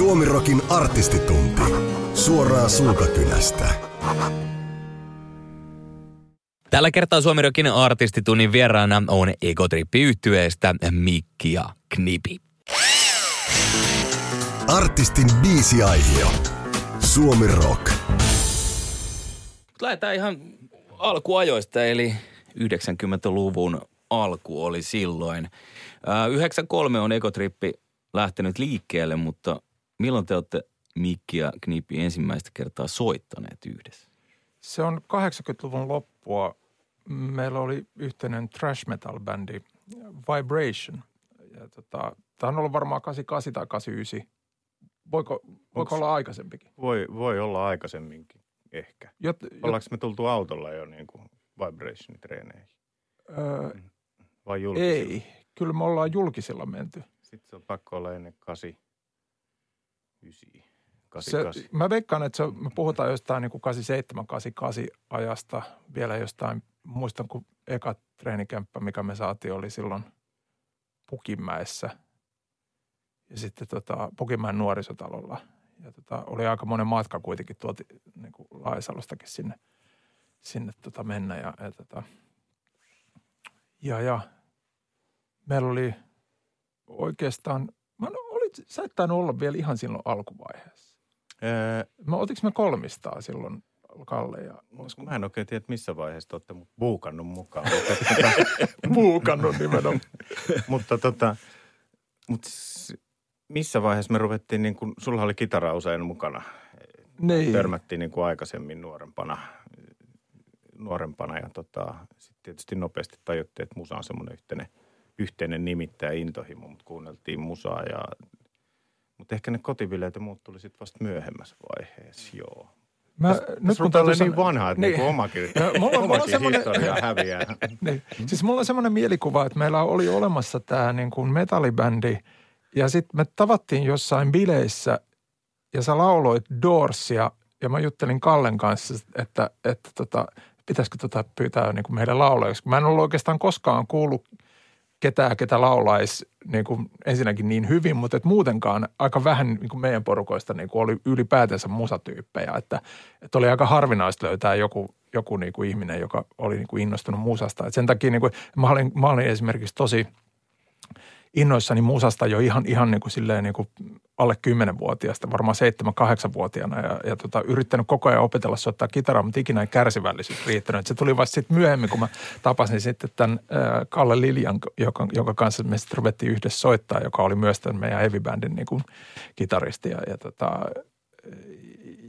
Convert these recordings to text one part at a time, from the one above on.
Suomirokin artistitunti. Suoraa suukakynästä. Tällä kertaa Suomirokin artistitunnin vieraana on Egotrippi yhtyeestä Mikki ja Knipi. Artistin biisiaihio. Suomi Rock. Lähdetään ihan alkuajoista, eli 90-luvun alku oli silloin. Ää, 93 on Egotrippi lähtenyt liikkeelle, mutta milloin te olette Mikki ja Knipi ensimmäistä kertaa soittaneet yhdessä? Se on 80-luvun loppua. Meillä oli yhteinen trash metal bändi Vibration. Ja tota, tämä on ollut varmaan 88 tai 89. Voiko, voiko Onks- olla aikaisempikin? Voi, voi olla aikaisemminkin, ehkä. Jot, Ollaanko me tultu autolla jo niin kuin vibration-treeneihin? öö, Vai julkisilla? ei, kyllä me ollaan julkisilla menty. Sitten se on pakko olla ennen 8, 9, Se, 88. mä veikkaan, että se, me puhutaan jostain niin kuin 87, 88 ajasta vielä jostain. Muistan, kun eka treenikämppä, mikä me saatiin, oli silloin Pukimäessä. Ja sitten tota, Pukimäen nuorisotalolla. Ja tota, oli aika monen matka kuitenkin tuolta niin Laisalostakin sinne, sinne tota mennä. Ja, ja, tota, ja, ja meillä oli oikeastaan, olit, sä et tainnut olla vielä ihan silloin alkuvaiheessa. Öö, Mä otiks me kolmistaan silloin Kalle ja Osku? mä en oikein tiedä, missä vaiheessa te olette mut buukannut mukaan. Mutta, tota, Muukannut nimenomaan. mutta, tota, mutta s- missä vaiheessa me ruvettiin, niin kuin, sulla oli kitara usein mukana. niin. Törmättiin niin kuin aikaisemmin nuorempana, nuorempana ja tota, sitten tietysti nopeasti tajuttiin, että musa on semmoinen yhteinen, yhteinen nimittäjä intohimo, mutta kuunneltiin musaa ja mutta ehkä ne kotibileet ja muut tuli sitten vasta myöhemmässä vaiheessa, joo. Mä, Nyt kun tällä niin vanha, että Niin. niin. omakin, Ja mulla on- mulla on semmoinen- historia häviää. Niin. Siis mulla on semmoinen mielikuva, että meillä oli olemassa tämä niin kuin metallibändi ja sitten me tavattiin jossain bileissä ja sä lauloit Doorsia ja mä juttelin Kallen kanssa, että, että tota, pitäisikö tota pyytää niin kuin meidän laulajaksi. Mä en ollut oikeastaan koskaan kuullut ketään, ketä laulaisi niin kuin ensinnäkin niin hyvin, mutta et muutenkaan aika vähän niin kuin meidän porukoista niin kuin oli ylipäätänsä musatyyppejä. Että, että oli aika harvinaista löytää joku, joku niin kuin ihminen, joka oli niin kuin innostunut musasta. Et sen takia niin kuin, mä, olin, mä olin esimerkiksi tosi innoissani musasta jo ihan, ihan niin kuin silleen niin kuin alle 10-vuotiaasta, varmaan 7-8-vuotiaana ja, ja tota, yrittänyt koko ajan opetella soittaa kitaraa, mutta ikinä ei kärsivällisyys riittänyt. Se tuli vasta sitten myöhemmin, kun mä tapasin sitten tämän äh, Kalle Liljan, joka, jonka kanssa me sitten ruvettiin yhdessä soittaa, joka oli myös tämän meidän heavy bandin niin kuin kitaristi ja, ja, tota,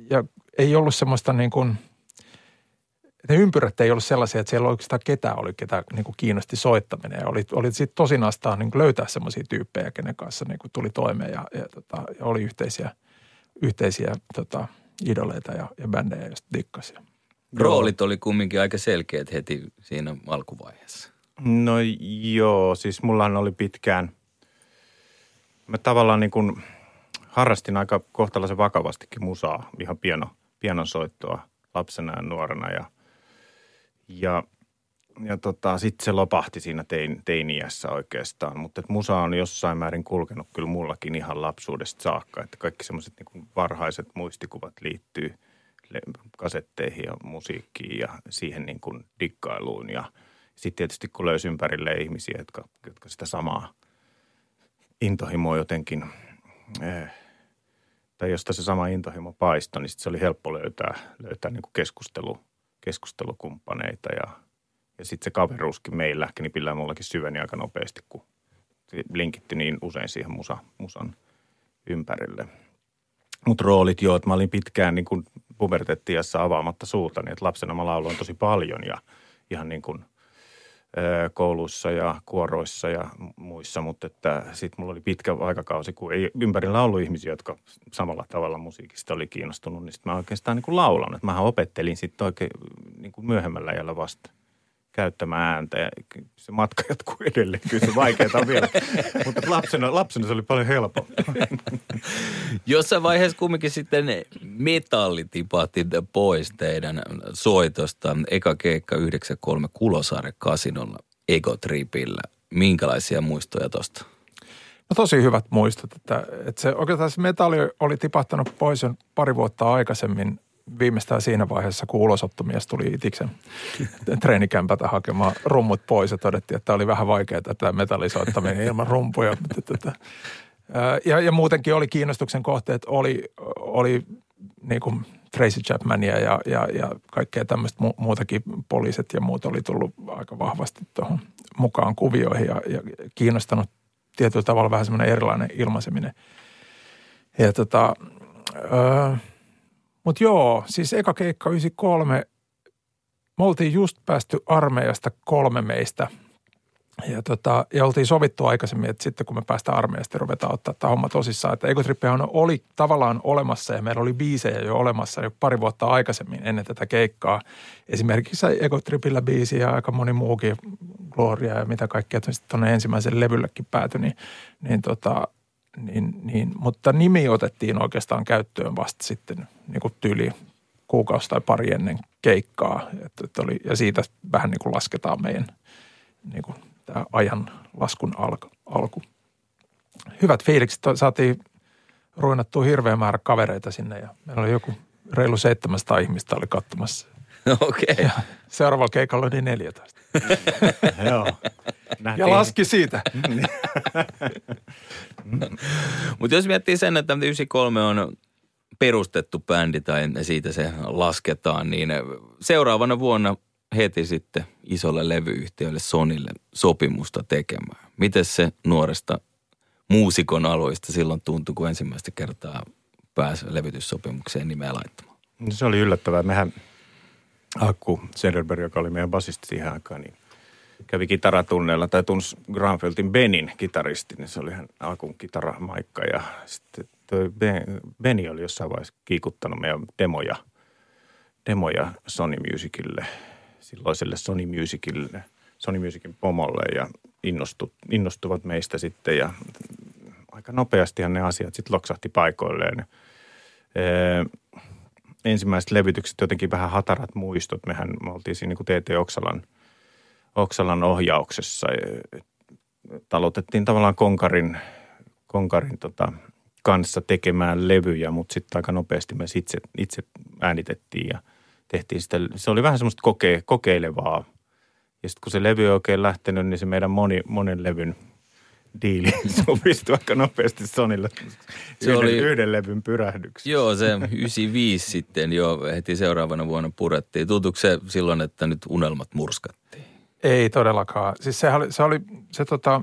ja ei ollut semmoista niin kuin, ne ympyrät ei ollut sellaisia, että siellä oikeastaan ketään oli, ketä niin kuin kiinnosti soittaminen. Ja oli, oli sitten tosi nastaa niin löytää semmoisia tyyppejä, kenen kanssa niin kuin tuli toimeen ja, ja, tota, ja oli yhteisiä, yhteisiä tota, idoleita ja, ja bändejä, joista dikkasi. Roolit oli kumminkin aika selkeät heti siinä alkuvaiheessa. No joo, siis mullahan oli pitkään, mä tavallaan niin kuin harrastin aika kohtalaisen vakavastikin musaa, ihan pieno, pienon soittoa lapsena ja nuorena ja, ja, ja tota, sitten se lopahti siinä tein, teiniässä oikeastaan, mutta musa on jossain määrin kulkenut kyllä mullakin ihan lapsuudesta saakka, että kaikki semmoiset niin varhaiset muistikuvat liittyy kasetteihin ja musiikkiin ja siihen niin kuin dikkailuun. Ja sitten tietysti kun löysi ympärille ihmisiä, jotka, jotka sitä samaa intohimoa jotenkin, eh, tai josta se sama intohimo paistoi, niin sit se oli helppo löytää, löytää niin keskustelu, keskustelukumppaneita ja, ja sitten se kaveruuskin meillä, Knipillä mullakin syveni aika nopeasti, kun linkitti niin usein siihen musa, musan ympärille. Mutta roolit joo, että mä olin pitkään niin kuin pubertettiassa avaamatta suuta, niin että lapsena mä lauloin tosi paljon ja ihan niin kuin kouluissa ja kuoroissa ja muissa, mutta että sitten mulla oli pitkä aikakausi, kun ei ympärillä ollut ihmisiä, jotka samalla tavalla musiikista oli kiinnostunut, niin sitten mä oikeastaan niin kuin laulan. Että mähän opettelin sitten oikein niin kuin myöhemmällä ajalla vasta käyttämään ääntä ja se matka jatkuu edelleen. Kyllä se vaikeaa on vielä, mutta lapsena, lapsena se oli paljon helpompi. Jossain vaiheessa kumminkin sitten metalli tipahti pois teidän soitosta. Eka keikka 93 Kulosaaren kasinolla Egotripillä. Minkälaisia muistoja tosta? No tosi hyvät muistot, että, että se oikeastaan se metalli oli tipahtanut pois jo pari vuotta aikaisemmin viimeistään siinä vaiheessa, kun ulosottomies tuli itiksen treenikämpätä hakemaan rummut pois ja todettiin, että oli vähän vaikeaa tämä metallisoittaminen ilman rumpuja. Ja, ja muutenkin oli kiinnostuksen kohteet, oli, oli niin kuin Tracy Chapmania ja, ja, ja kaikkea tämmöistä mu- muutakin poliisit ja muut oli tullut aika vahvasti tuohon mukaan kuvioihin ja, ja kiinnostanut tietyllä tavalla vähän semmoinen erilainen ilmaiseminen. Ja tota, öö, mutta joo, siis eka keikka 93, me oltiin just päästy armeijasta kolme meistä – ja, tota, ja oltiin sovittu aikaisemmin, että sitten kun me päästään armeijasta, ruvetaan ottaa tämä homma tosissaan. Että Egotrippihan oli tavallaan olemassa ja meillä oli biisejä jo olemassa jo pari vuotta aikaisemmin ennen tätä keikkaa. Esimerkiksi Egotripillä biisi ja aika moni muukin, Gloria ja mitä kaikkea, että sitten tuonne ensimmäisen levyllekin päätyi, niin, niin, tota, niin, niin, mutta nimi otettiin oikeastaan käyttöön vasta sitten niin kuin tyyli kuukausi tai pari ennen keikkaa. Että, että oli, ja siitä vähän niin kuin lasketaan meidän niin kuin tämä ajan laskun alku. alku. Hyvät fiilikset. Saatiin ruinattua hirveä määrä kavereita sinne ja meillä oli joku reilu 700 ihmistä oli katsomassa. Okei. Okay. seuraavalla keikalla oli 14. Joo. Ja laski siitä. Mutta jos miettii sen, että 93 on perustettu bändi tai siitä se lasketaan, niin seuraavana vuonna – heti sitten isolle levyyhtiölle Sonille sopimusta tekemään. Miten se nuoresta muusikon aloista silloin tuntui, kun ensimmäistä kertaa pääsi levytyssopimukseen nimeä laittamaan? No se oli yllättävää. Mehän Akku Sederberg, joka oli meidän basisti siihen aikaan, niin kävi kitaratunneilla tai tunsi Granfeltin Benin kitaristi, niin se oli hän Akun kitaramaikka ja sitten toi Beni oli jossain vaiheessa kiikuttanut meidän demoja, demoja Sony Musicille – silloiselle Sony Musicille, Sony Musicin pomolle ja innostu, innostuvat meistä sitten ja aika nopeastihan ne asiat sitten loksahti paikoilleen. Ee, ensimmäiset levytykset jotenkin vähän hatarat muistot. Mehän me oltiin siinä niin T.T. Oksalan, Oksalan ohjauksessa. Talotettiin tavallaan Konkarin, Konkarin tota, kanssa tekemään levyjä, mutta sitten aika nopeasti me itse, itse äänitettiin ja – tehtiin sitä, se oli vähän semmoista koke, kokeilevaa. Ja sitten kun se levy on oikein lähtenyt, niin se meidän moni, monen levyn diili sopistui aika nopeasti Sonille se yhden, oli, yhden levyn pyrähdyksi. Joo, se 95 sitten jo heti seuraavana vuonna purettiin. Tuntuuko se silloin, että nyt unelmat murskattiin? Ei todellakaan. Siis se oli, se, oli, se tota,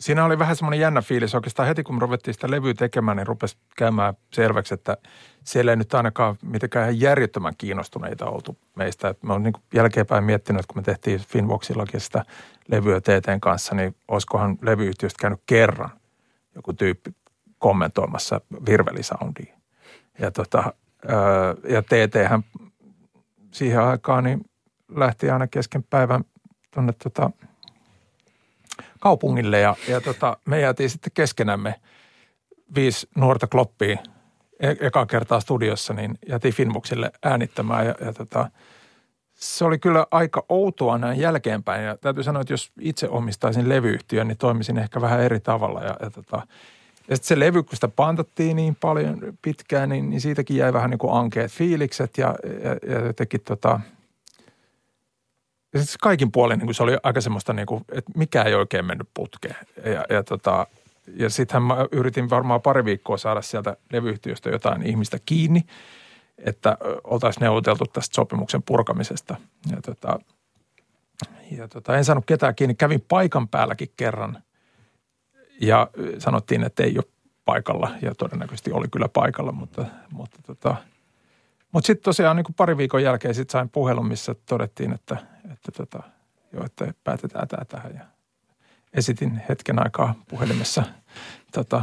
siinä oli vähän semmoinen jännä fiilis. Oikeastaan heti kun me ruvettiin sitä levyä tekemään, niin rupesi käymään selväksi, että siellä ei nyt ainakaan mitenkään järjettömän kiinnostuneita oltu meistä. Et me on niin jälkeenpäin miettinyt, että kun me tehtiin Finvoxillakin sitä levyä TTn kanssa, niin olisikohan levyyhtiöstä käynyt kerran joku tyyppi kommentoimassa virvelisoundia. Ja, tota, ja TT siihen aikaan niin lähti aina kesken päivän tuonne tota, kaupungille ja, ja tota, me jäätiin sitten keskenämme viisi nuorta kloppia e- eka kertaa studiossa, niin jätin Finmuksille äänittämään ja, ja tota, se oli kyllä aika outoa näin jälkeenpäin. Ja täytyy sanoa, että jos itse omistaisin levyyhtiön, niin toimisin ehkä vähän eri tavalla. Ja, ja tota, ja sitten se levy, kun sitä pantattiin niin paljon pitkään, niin, niin siitäkin jäi vähän niin kuin ankeet fiilikset ja, ja, ja jotenkin tota – ja sitten kaikin puolin niin se oli aika semmoista, niin kuin, että mikä ei oikein mennyt putkeen. Ja, ja, tota, ja sittenhän mä yritin varmaan pari viikkoa saada sieltä levyyhtiöstä jotain ihmistä kiinni, että oltaisiin neuvoteltu tästä sopimuksen purkamisesta. Ja, tota, ja tota, en saanut ketään kiinni. Kävin paikan päälläkin kerran ja sanottiin, että ei ole paikalla ja todennäköisesti oli kyllä paikalla, mutta, mutta tota – mutta sitten tosiaan niin pari viikon jälkeen sit sain puhelun, missä todettiin, että, että, tota, jo, että päätetään tämä tähän. Ja esitin hetken aikaa puhelimessa tota,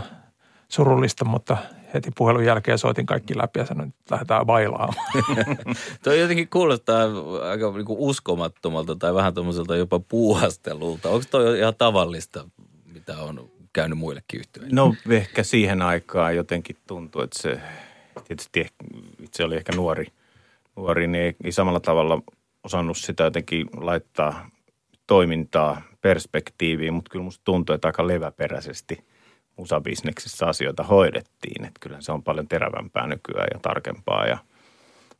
surullista, mutta heti puhelun jälkeen soitin kaikki läpi ja sanoin, että lähdetään bailaamaan. Toi jotenkin kuulostaa aika niinku uskomattomalta tai vähän tuommoiselta jopa puuhastelulta. Onko toi ihan tavallista, mitä on käynyt muillekin yhtiöille? No ehkä siihen aikaan jotenkin tuntuu, että se tietysti itse oli ehkä nuori, nuori niin ei, ei samalla tavalla osannut sitä jotenkin laittaa toimintaa perspektiiviin, mutta kyllä musta tuntuu, että aika leväperäisesti musabisneksissä asioita hoidettiin. Että kyllä se on paljon terävämpää nykyään ja tarkempaa ja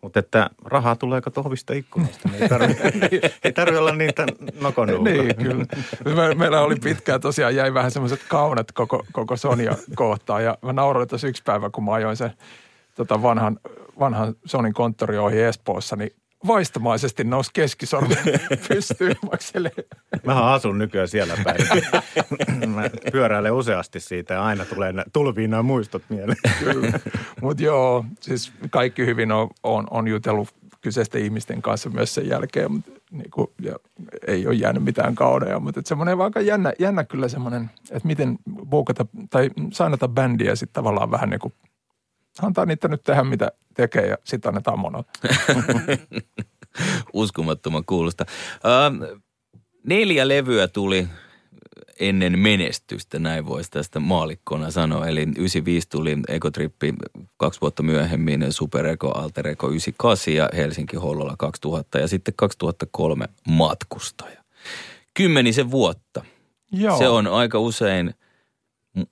mutta että rahaa tuleeko tohvista ikkunasta, niin ei tarvitse ei tarvi olla niitä nokonuuka. Niin, kyllä. Me, meillä oli pitkään tosiaan, jäi vähän semmoiset kaunat koko, koko Sonia kohtaan. Ja mä nauroin tuossa yksi päivä, kun mä ajoin sen tota vanhan, vanhan Sonin konttori ohi Espoossa, niin vaistomaisesti nousi keskisormen pystyyn, vaikka Mä asun nykyään siellä päin. Mä pyöräilen useasti siitä ja aina tulee tulviin nämä muistot mieleen. Mutta joo, siis kaikki hyvin on, on, on jutellut kyseisten ihmisten kanssa myös sen jälkeen, mutta niin kuin, ja ei ole jäänyt mitään kaudeja, mutta semmoinen aika jännä, jännä kyllä semmoinen, että miten buukata tai sainata bändiä sitten tavallaan vähän niin kuin antaa niitä nyt tehdä mitä tekee ja sitten annetaan monot. Uskomattoman kuulosta. Uh, neljä levyä tuli ennen menestystä, näin voisi tästä maalikkona sanoa. Eli 95 tuli Ekotrippi, kaksi vuotta myöhemmin Super Eko, Alter Eko 98 ja Helsinki Hollola 2000 ja sitten 2003 Matkustaja. Kymmenisen vuotta. Joo. Se on aika usein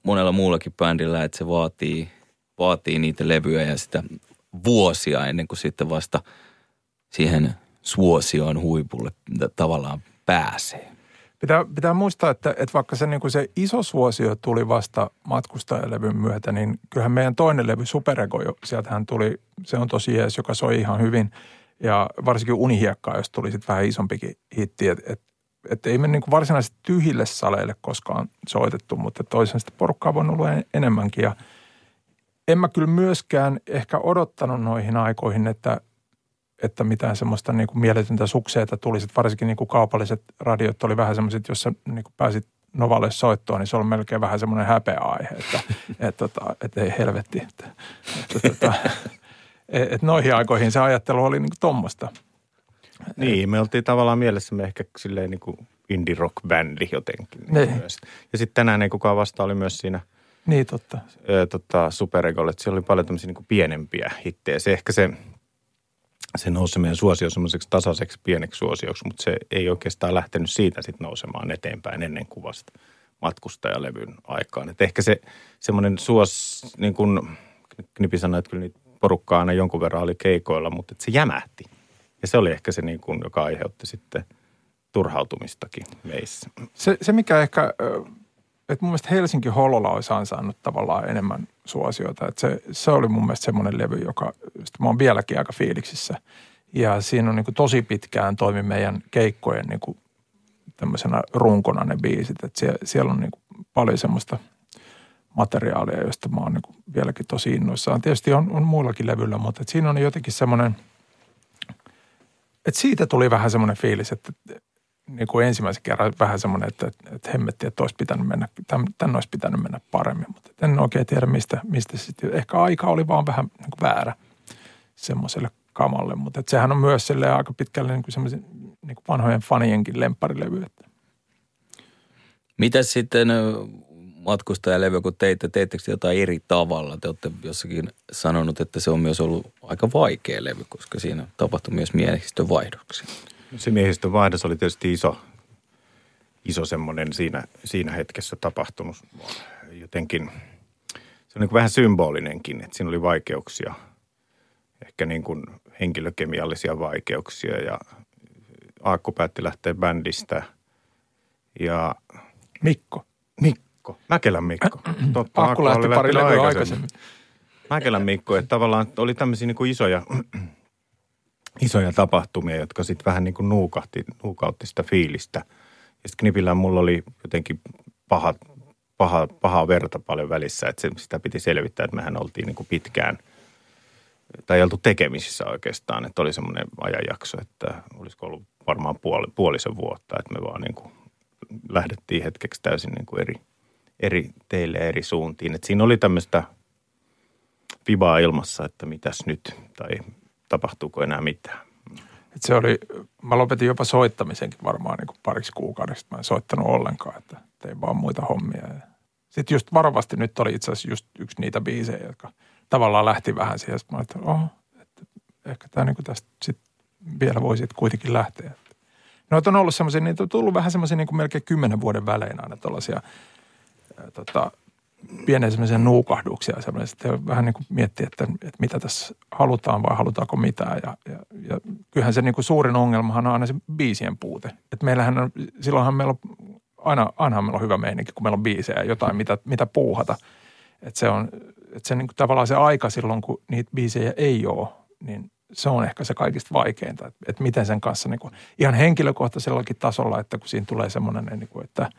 monella muullakin bändillä, että se vaatii, vaatii niitä levyjä ja sitä vuosia ennen kuin sitten vasta siihen suosioon huipulle tavallaan pääsee. Pitää, pitää muistaa, että, että vaikka se, niin kuin se iso suosio tuli vasta matkustajalevyn myötä, niin kyllähän meidän toinen levy Superego, sieltähän tuli, se on tosi jees, joka soi ihan hyvin. Ja varsinkin Unihiekkaa, jos tuli sitten vähän isompikin hitti. Että et, et ei me niin varsinaisesti tyhjille saleille koskaan soitettu, mutta toisen sitä porukkaa on ollut enemmänkin. Ja en mä kyllä myöskään ehkä odottanut noihin aikoihin, että – että mitään semmoista niin kuin mieletöntä sukseita tulisi. Varsinkin niin kuin kaupalliset radiot oli vähän semmoiset, jossa niin kuin pääsit Novalle soittoon, niin se on melkein vähän semmoinen häpeä aihe, että, että, että, tota, että ei helvetti. Että, että, että, että noihin aikoihin se ajattelu oli niin kuin tommoista. Niin, me oltiin tavallaan mielessämme ehkä silleen niin kuin indie rock bändi jotenkin. Niin. Myös. Ja sitten tänään ei kukaan vasta oli myös siinä niin, totta. Ö, tota, Superegolle, että siellä oli paljon tämmöisiä niin kuin pienempiä hittejä. Se ehkä se se nousi meidän suosio semmoiseksi tasaiseksi pieneksi suosioksi, mutta se ei oikeastaan lähtenyt siitä sitten nousemaan eteenpäin ennen kuvasta matkustajalevyn aikaan. Et ehkä se semmoinen suos, niin kuin Knipi sanoi, että kyllä niitä porukkaa aina jonkun verran oli keikoilla, mutta se jämähti. Ja se oli ehkä se, niin kuin, joka aiheutti sitten turhautumistakin meissä. Se, se mikä ehkä että mun mielestä Helsinki Holola olisi ansainnut tavallaan enemmän suosiota. Että se, se oli mun mielestä semmoinen levy, joka mä oon vieläkin aika fiiliksissä. Ja siinä on niin kuin tosi pitkään toimi meidän keikkojen niin kuin tämmöisenä runkona ne biisit. Että siellä, siellä on niin kuin paljon semmoista materiaalia, josta mä oon niin kuin vieläkin tosi innoissaan. Tietysti on, on muillakin levyillä, mutta että siinä on jotenkin semmoinen, että siitä tuli vähän semmoinen fiilis, että niin kuin ensimmäisen kerran vähän semmoinen, että, että hemmetti, että olisi pitänyt mennä, tämän olisi pitänyt mennä paremmin. Mutta en oikein tiedä, mistä, mistä sitten, ehkä aika oli vaan vähän niin kuin väärä semmoiselle kamalle. Mutta että sehän on myös aika pitkälle niin kuin semmoisen niin kuin vanhojen fanienkin lempparilevy. Että. Mitäs sitten matkustajalevy, kun teitte, teittekö jotain eri tavalla? Te olette jossakin sanonut, että se on myös ollut aika vaikea levy, koska siinä tapahtui myös miehistön vaihdoksia. Se miehistön vaihdos oli tietysti iso, iso semmoinen siinä, siinä hetkessä tapahtunut jotenkin. Se on niin vähän symbolinenkin, että siinä oli vaikeuksia, ehkä niin kuin henkilökemiallisia vaikeuksia ja Aakku päätti lähteä bändistä ja... Mikko. Mikko, Mäkelän Mikko. Totta, Aakku lähti pari aikaisemmin. aikaisemmin. Mäkelän Mikko, että tavallaan oli tämmöisiä niin kuin isoja isoja tapahtumia, jotka sitten vähän niin kuin nuukahti, nuukautti sitä fiilistä. Ja sitten Knipillä mulla oli jotenkin paha, paha, paha verta paljon välissä, että se, sitä piti selvittää, että mehän oltiin niin kuin pitkään, tai ei oltu tekemisissä oikeastaan, että oli semmoinen ajanjakso, että olisiko ollut varmaan puoli, puolisen vuotta, että me vaan niin kuin lähdettiin hetkeksi täysin niin kuin eri, eri teille eri suuntiin. että siinä oli tämmöistä vibaa ilmassa, että mitäs nyt, tai tapahtuuko enää mitään. Et se oli, mä lopetin jopa soittamisenkin varmaan niin kuin pariksi kuukaudesta. Mä en soittanut ollenkaan, että tein vaan muita hommia. Sitten just varovasti nyt oli itse asiassa just yksi niitä biisejä, jotka tavallaan lähti vähän siihen. Sitten mä että, oh, että ehkä tämä niin tästä sit vielä voisi kuitenkin lähteä. No on ollut semmoisia, niitä on tullut vähän semmoisia niin kuin melkein kymmenen vuoden välein aina tällaisia tota, pienen semmoisen nuukahduksia semmoisen, että vähän niin kuin miettiä, että, että mitä tässä halutaan vai halutaanko mitään. Ja, ja, ja kyllähän se niin kuin suurin ongelmahan on aina se biisien puute. Että meillähän on, silloinhan meillä on, aina, aina meillä on hyvä meininki, kun meillä on biisejä jotain, mitä, mitä puuhata. Että se on, että se niin kuin tavallaan se aika silloin, kun niitä biisejä ei ole, niin se on ehkä se kaikista vaikeinta, että, että miten sen kanssa niin kuin, ihan henkilökohtaisellakin tasolla, että kun siinä tulee semmoinen, niin kuin, että,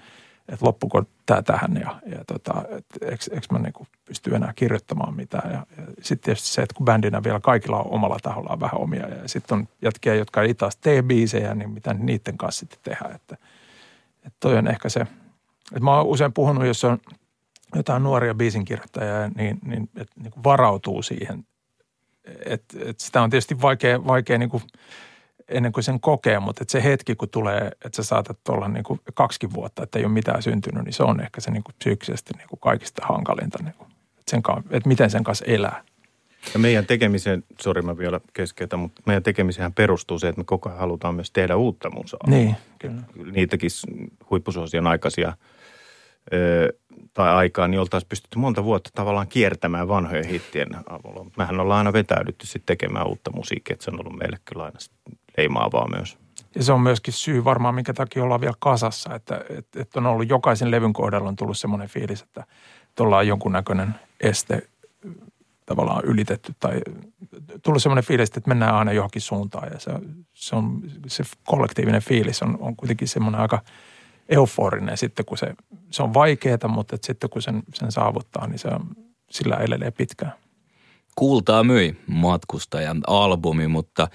että loppuko tämä tähän ja, ja tota, että eikö, mä niin kuin pysty enää kirjoittamaan mitään. Ja, ja sitten tietysti se, että kun bändinä vielä kaikilla on omalla tahollaan vähän omia ja sitten on jätkiä, jotka ei taas tee biisejä, niin mitä niiden kanssa sitten tehdään. Että, että toi on ehkä se, että mä oon usein puhunut, jos on jotain nuoria biisinkirjoittajia, niin, niin, että niin varautuu siihen et, et sitä on tietysti vaikea, vaikea niin kuin ennen kuin sen kokee, mutta se hetki, kun tulee, että sä saatat olla niin kuin kaksikin vuotta, että ei ole mitään syntynyt, niin se on ehkä se niin kuin psyykkisesti niin kuin kaikista hankalinta, niin kuin, että, sen, että miten sen kanssa elää. Ja meidän tekemiseen, sori mä vielä keskeytän, mutta meidän tekemiseen perustuu se, että me koko ajan halutaan myös tehdä uutta musaa. Niin, kyllä. Niitäkin huippusuosion aikaisia ö, tai aikaa, niin oltaisiin pystytty monta vuotta tavallaan kiertämään vanhojen hittien avulla. Mehän ollaan aina vetäydytty sitten tekemään uutta musiikkia, että se on ollut meille kyllä aina leimaavaa myös. Ja se on myöskin syy varmaan, minkä takia ollaan vielä kasassa, että, että, että on ollut jokaisen levyn kohdalla on tullut semmoinen fiilis, että, että ollaan jonkunnäköinen este tavallaan ylitetty tai tullut semmoinen fiilis, että mennään aina johonkin suuntaan ja se, se, on, se kollektiivinen fiilis on, on kuitenkin semmoinen aika – euforinen sitten, kun se, se on vaikeaa, mutta että sitten kun sen, sen saavuttaa, niin se on, sillä elelee pitkään. Kuultaa myi matkustajan albumi, mutta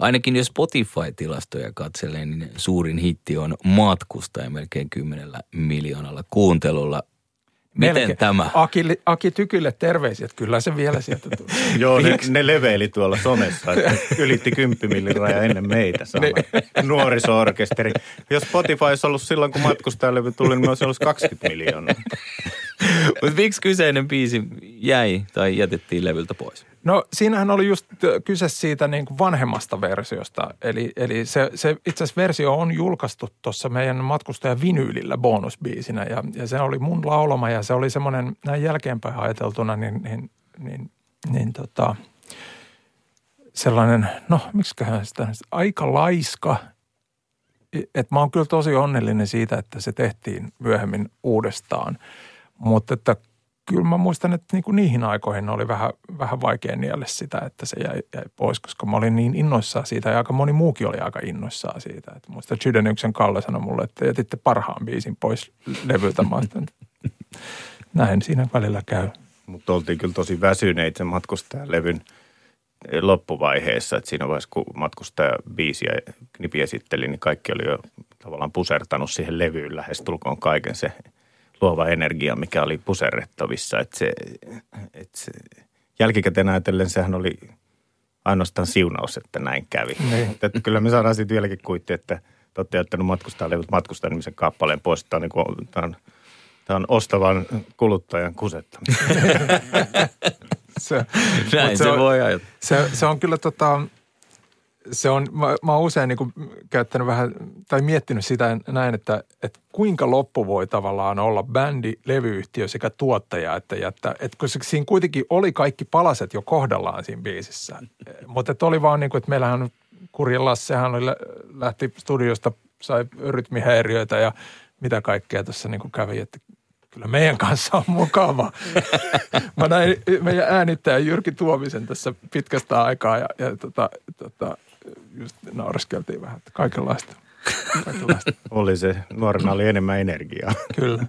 ainakin jos Spotify-tilastoja katselee, niin suurin hitti on matkustaja melkein kymmenellä miljoonalla kuuntelulla. Miten Melkein. tämä? Aki, Aki Tykylle terveiset, kyllä se vielä sieltä tulee. Joo, ne, ne leveili tuolla somessa, että ylitti kymppimilliraja ennen meitä niin. nuoriso-orkesteri. Jos Spotify olisi ollut silloin, kun matkustajalevy tuli, niin olisi ollut 20 miljoonaa. Mutta miksi kyseinen biisi jäi tai jätettiin levyltä pois? No siinähän oli just kyse siitä niin kuin vanhemmasta versiosta. Eli, eli se, se itse asiassa versio on julkaistu tuossa meidän matkustaja vinyylillä bonusbiisinä. Ja, ja se oli mun laulama ja se oli semmoinen näin jälkeenpäin ajateltuna niin, niin, niin, niin tota, sellainen, no miksiköhän sitä, aika laiska. Että mä oon kyllä tosi onnellinen siitä, että se tehtiin myöhemmin uudestaan. Mutta että kyllä mä muistan, että niin kuin niihin aikoihin oli vähän, vähän vaikea nielle sitä, että se jäi, jäi pois, koska mä olin niin innoissaan siitä ja aika moni muukin oli aika innoissaan siitä. Että muista Chydeniuksen Kalle sanoi mulle, että jätitte parhaan biisin pois levyltä. Näin siinä välillä käy. Mutta oltiin kyllä tosi väsyneitä sen matkustajalevyn loppuvaiheessa, että siinä vaiheessa kun matkustaja biisi ja knipi esitteli, niin kaikki oli jo tavallaan pusertanut siihen levyyn lähestulkoon kaiken se – luova energia, mikä oli puserrettavissa. Että se, että se, jälkikäteen ajatellen sehän oli ainoastaan siunaus, että näin kävi. Niin. Että kyllä me saadaan sitten vieläkin kuitti, että te olette jättänyt matkustaa levyt matkustaa nimisen kappaleen pois. Tämä on, niin kuin, tämä on, tämä on ostavan kuluttajan kusettamista. se, Näin se, se voi ajatella. Se, se on kyllä tota, se on, mä, mä oon usein niin kuin käyttänyt vähän, tai miettinyt sitä näin, että, että kuinka loppu voi tavallaan olla bändi, levyyhtiö sekä tuottaja, että jättää, että kun siinä kuitenkin oli kaikki palaset jo kohdallaan siinä biisissä. Mutta että oli vaan niin kuin, että meillähän Kurjen Lassehan oli, lähti studiosta, sai rytmihäiriöitä ja mitä kaikkea tässä niin kuin kävi, että kyllä meidän kanssa on mukava. Mä näin meidän äänittäjä Jyrki Tuomisen tässä pitkästä aikaa ja, ja tota, tota, just naureskeltiin vähän, että kaikenlaista. kaikenlaista. oli se, nuorena oli enemmän energiaa. Kyllä.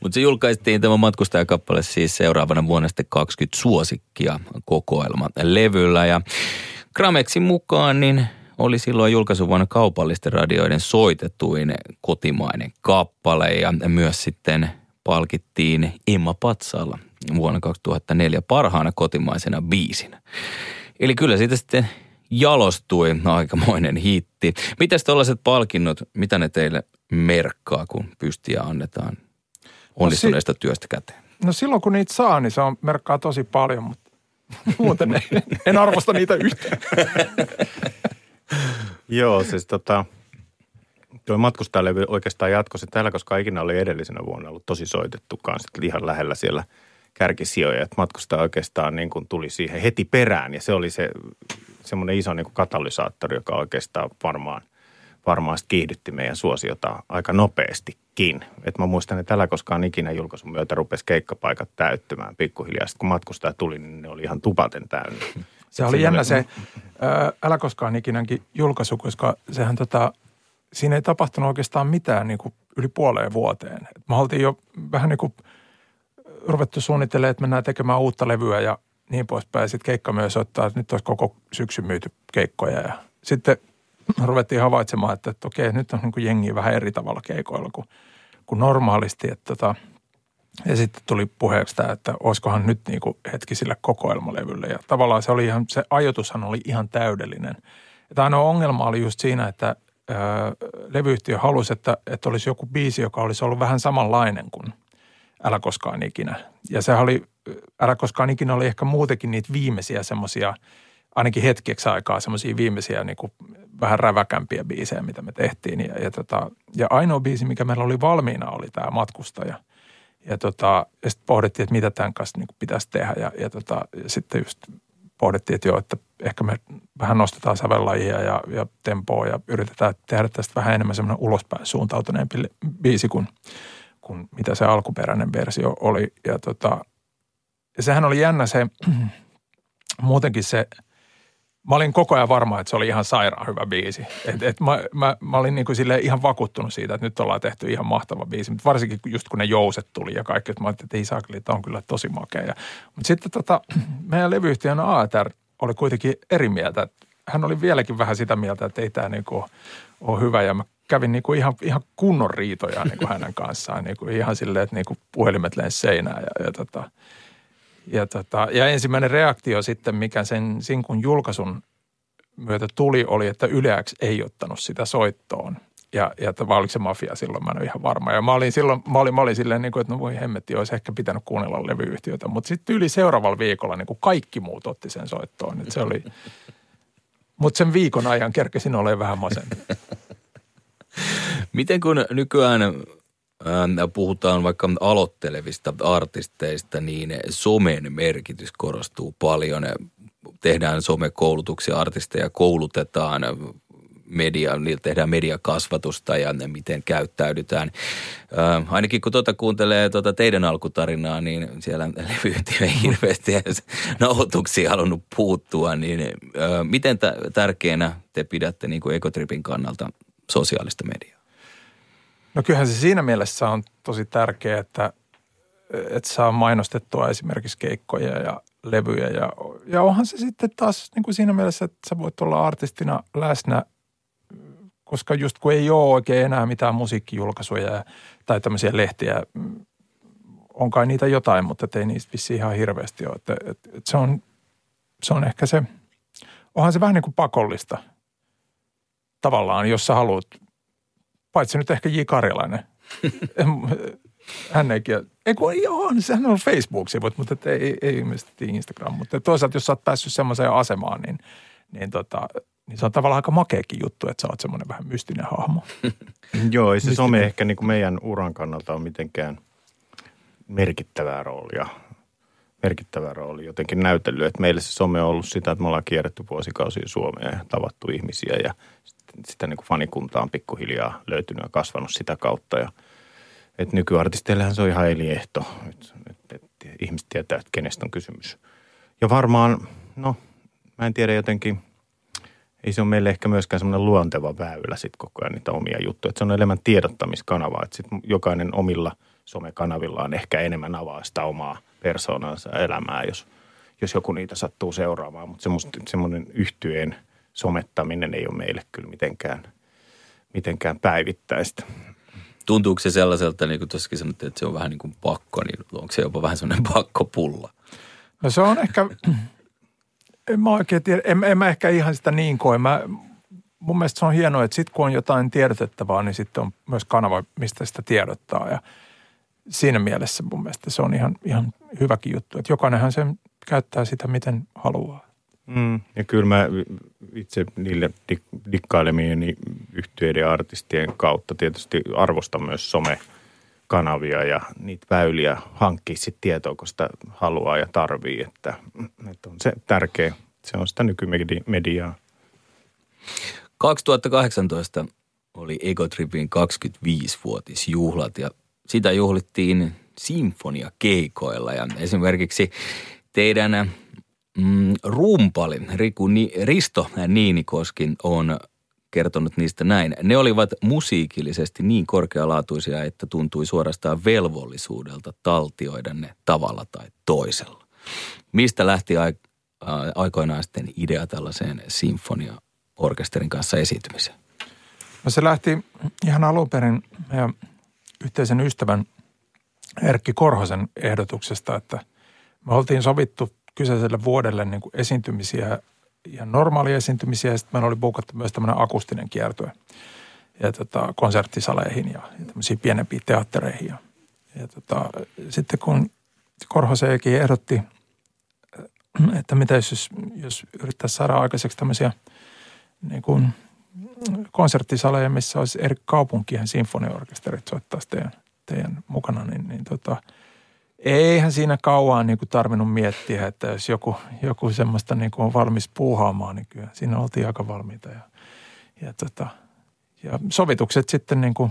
Mutta se julkaistiin tämä matkustajakappale siis seuraavana vuonna sitten 20 suosikkia kokoelma levyllä ja Gramexin mukaan niin oli silloin julkaisuvuonna kaupallisten radioiden soitetuin kotimainen kappale ja myös sitten palkittiin Emma Patsalla vuonna 2004 parhaana kotimaisena biisinä. Eli kyllä siitä sitten jalostui aikamoinen hitti. Mitäs tällaiset palkinnot, mitä ne teille merkkaa, kun pystiä annetaan onnistuneesta no si- työstä käteen? No silloin kun niitä saa, niin se on merkkaa tosi paljon, mutta muuten ei, en arvosta niitä yhtään. Joo, siis tota, tuo matkustajalevy oikeastaan jatkoi se täällä, koska ikinä oli edellisenä vuonna ollut tosi soitettu kanssa ihan lähellä siellä kärkisijoja. Että matkustaja oikeastaan niin kuin tuli siihen heti perään ja se oli se semmoinen iso niin kuin katalysaattori, joka oikeastaan varmaan, varmaan kiihdytti meidän suosiota aika nopeastikin. Et mä muistan, että tällä koskaan ikinä julkaisun myötä rupesi keikkapaikat täyttymään pikkuhiljaa. Sitten kun matkustaja tuli, niin ne oli ihan tupaten täynnä. Se oli jännä se Älä koskaan ikinäkin julkaisu, koska sehän tota, siinä ei tapahtunut oikeastaan mitään niin kuin yli puoleen vuoteen. Me oltiin jo vähän niin kuin ruvettu suunnittelemaan, että mennään tekemään uutta levyä ja niin poispäin. Sitten keikka myös ottaa, että nyt olisi koko syksyn myyty keikkoja. Ja sitten ruvettiin havaitsemaan, että, että okei, nyt on niin jengi vähän eri tavalla keikoilla kuin, kuin normaalisti. Että tota, ja sitten tuli puheeksi tämä, että olisikohan nyt niin kuin hetki sille kokoelmalevylle. Ja tavallaan se oli ihan, se ajoitushan oli ihan täydellinen. Että ainoa ongelma oli just siinä, että ää, levyyhtiö halusi, että, että olisi joku biisi, joka olisi ollut vähän samanlainen kuin Älä koskaan ikinä. Ja se oli, Älä koskaan ikinä oli ehkä muutenkin niitä viimeisiä semmoisia, ainakin hetkeksi aikaa semmoisia viimeisiä niin kuin vähän räväkämpiä biisejä, mitä me tehtiin. Ja, ja, tota, ja ainoa biisi, mikä meillä oli valmiina, oli tämä Matkustaja – ja, tota, ja sitten pohdittiin, että mitä tämän kanssa niin pitäisi tehdä. Ja, ja, tota, ja sitten just pohdittiin, että joo, että ehkä me vähän nostetaan sävellajia ja, ja tempoa ja yritetään tehdä tästä vähän enemmän semmoinen ulospäin suuntautuneempi biisi kuin, kuin mitä se alkuperäinen versio oli. Ja, tota, ja sehän oli jännä se, muutenkin se – mä olin koko ajan varma, että se oli ihan sairaan hyvä biisi. Et, et mä, mä, mä olin niin kuin ihan vakuuttunut siitä, että nyt ollaan tehty ihan mahtava biisi. Mutta varsinkin just kun ne jouset tuli ja kaikki, että mä ajattelin, että että on kyllä tosi makea. Mutta sitten tota, meidän levyyhtiön ATR oli kuitenkin eri mieltä. Hän oli vieläkin vähän sitä mieltä, että ei tämä niin ole hyvä. Ja mä kävin niin kuin ihan, ihan kunnon riitoja niin kuin hänen kanssaan. Niin kuin ihan silleen, että niin kuin puhelimet lensi seinään. Ja, ja tota, ja, tota, ja ensimmäinen reaktio sitten, mikä sen sinkun julkaisun myötä tuli, oli, että Yleäks ei ottanut sitä soittoon. Ja, ja että oliko se mafia silloin, mä en ole ihan varma. Ja mä olin silloin, mä olin, mä olin silleen, niin kuin, että no voi hemmetti, olisi ehkä pitänyt kuunnella levyyhtiötä. Mutta sitten yli seuraavalla viikolla niin kuin kaikki muut otti sen soittoon. Se oli, mutta sen viikon ajan kerkesin olemaan vähän masen. Miten kun nykyään puhutaan vaikka aloittelevista artisteista, niin somen merkitys korostuu paljon. Tehdään somekoulutuksia, artisteja koulutetaan, media, tehdään mediakasvatusta ja miten käyttäydytään. Äh, ainakin kun tuota kuuntelee tuota teidän alkutarinaa, niin siellä levyyhtiö ei hirveästi nauhoituksia halunnut puuttua. Niin, äh, miten t- tärkeänä te pidätte niin kuin Ekotripin kannalta sosiaalista mediaa? No kyllähän se siinä mielessä on tosi tärkeää, että, että saa mainostettua esimerkiksi keikkoja ja levyjä. Ja, ja onhan se sitten taas niin kuin siinä mielessä, että sä voit olla artistina läsnä, koska just kun ei ole oikein enää mitään musiikkijulkaisuja tai tämmöisiä lehtiä, on kai niitä jotain, mutta ei niistä vissi ihan hirveästi ole. Että, että, että se, on, se on ehkä se, onhan se vähän niin kuin pakollista tavallaan, jos sä haluat Paitsi nyt ehkä J. Karjalainen. hän eikin, ei kun joo, niin sehän on Facebook-sivut, mutta ei, ei, ei ilmeisesti Instagram. Mutta toisaalta, jos sä oot päässyt semmoiseen asemaan, niin, niin, tota, niin se on tavallaan aika makeakin juttu, että sä oot semmoinen vähän mystinen hahmo. joo, ei se mystinen. some ehkä niin kuin meidän uran kannalta on mitenkään merkittävää roolia merkittävä rooli jotenkin näytellyt. Että meille se some on ollut sitä, että me ollaan kierretty vuosikausia Suomea ja tavattu ihmisiä ja sitä niin kuin fanikuntaa on pikkuhiljaa löytynyt ja kasvanut sitä kautta. Ja, että nykyartisteillehän se on ihan eliehto, että, että, että ihmiset tietää, että kenestä on kysymys. Ja varmaan, no mä en tiedä jotenkin, ei se ole meille ehkä myöskään semmoinen luonteva väylä sitten koko ajan niitä omia juttuja. Että se on enemmän tiedottamiskanava, että sitten jokainen omilla somekanavillaan ehkä enemmän avaa sitä omaa persoonansa elämää, jos, jos joku niitä sattuu seuraamaan. Mutta semmoinen yhtyeen – somettaminen ei ole meille kyllä mitenkään, mitenkään päivittäistä. Tuntuuko se sellaiselta, niin kuin tuossakin sanottiin, että se on vähän niin kuin pakko, niin onko se jopa vähän semmoinen pakkopulla? No se on ehkä, en mä oikein tiedä, en, en mä ehkä ihan sitä niin koe. Mä, mun mielestä se on hienoa, että sitten kun on jotain tiedotettavaa, niin sitten on myös kanava, mistä sitä tiedottaa. Ja siinä mielessä mun mielestä se on ihan, ihan hyväkin juttu, että jokainenhan sen käyttää sitä, miten haluaa. Mm, ja kyllä mä itse niille dik- dikkailemieni yhtyeiden ja artistien kautta. Tietysti arvostan myös somekanavia ja niitä väyliä hankkia sitten tietoa, kun sitä haluaa ja tarvii. Että, että on se tärkeä, se on sitä nykymediaa. 2018 oli Egotripin 25-vuotisjuhlat ja sitä juhlittiin sinfoniakeikoilla ja esimerkiksi teidän mm, rumpali Riku, Ni, Risto Niinikoskin on kertonut niistä näin. Ne olivat musiikillisesti niin korkealaatuisia, että tuntui suorastaan velvollisuudelta taltioida ne tavalla tai toisella. Mistä lähti aikoinaan sitten idea tällaiseen sinfonia-orkesterin kanssa esiintymiseen? No se lähti ihan alun perin meidän yhteisen ystävän Erkki Korhosen ehdotuksesta, että me oltiin sovittu kyseiselle vuodelle niin kuin esiintymisiä ja normaalia esiintymisiä ja sitten meillä oli buukattu myös tämmöinen akustinen kiertue ja tota, konserttisaleihin ja, ja tämmöisiin pienempiin teattereihin. Ja, ja tota, sitten kun Korhoseekin ehdotti, että mitä jos, jos yrittäisi saada aikaiseksi tämmöisiä niin kuin – konserttisaleja, missä olisi eri kaupunkien sinfoniorkesterit soittaisi teidän, teidän mukana, niin, niin tota, eihän siinä kauan niin kuin tarvinnut miettiä, että jos joku, joku semmoista niin kuin on valmis puuhaamaan, niin kyllä siinä oltiin aika valmiita. Ja, ja, tota, ja sovitukset sitten niin kuin,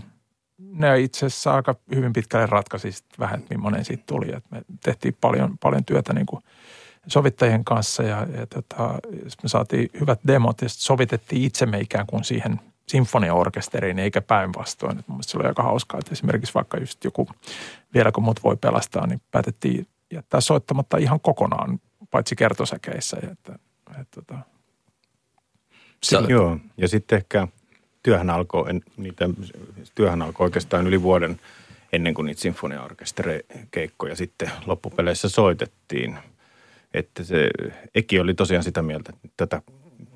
ne itse asiassa aika hyvin pitkälle ratkaisi vähän, että millainen siitä tuli. Et me tehtiin paljon, paljon työtä niin kuin – sovittajien kanssa ja, ja tota, me saatiin hyvät demot ja sovitettiin itsemme ikään kuin siihen sinfoniaorkesteriin eikä päinvastoin. Mun se oli aika hauskaa, että esimerkiksi vaikka just joku vielä kun mut voi pelastaa, niin päätettiin jättää soittamatta ihan kokonaan, paitsi kertosäkeissä. Että, että, että, sillä... Joo, ja sitten ehkä työhän alkoi, niitä, työhän alkoi oikeastaan yli vuoden ennen kuin niitä sinfoniaorkesterikeikkoja sitten loppupeleissä soitettiin – että se Eki oli tosiaan sitä mieltä, että tätä,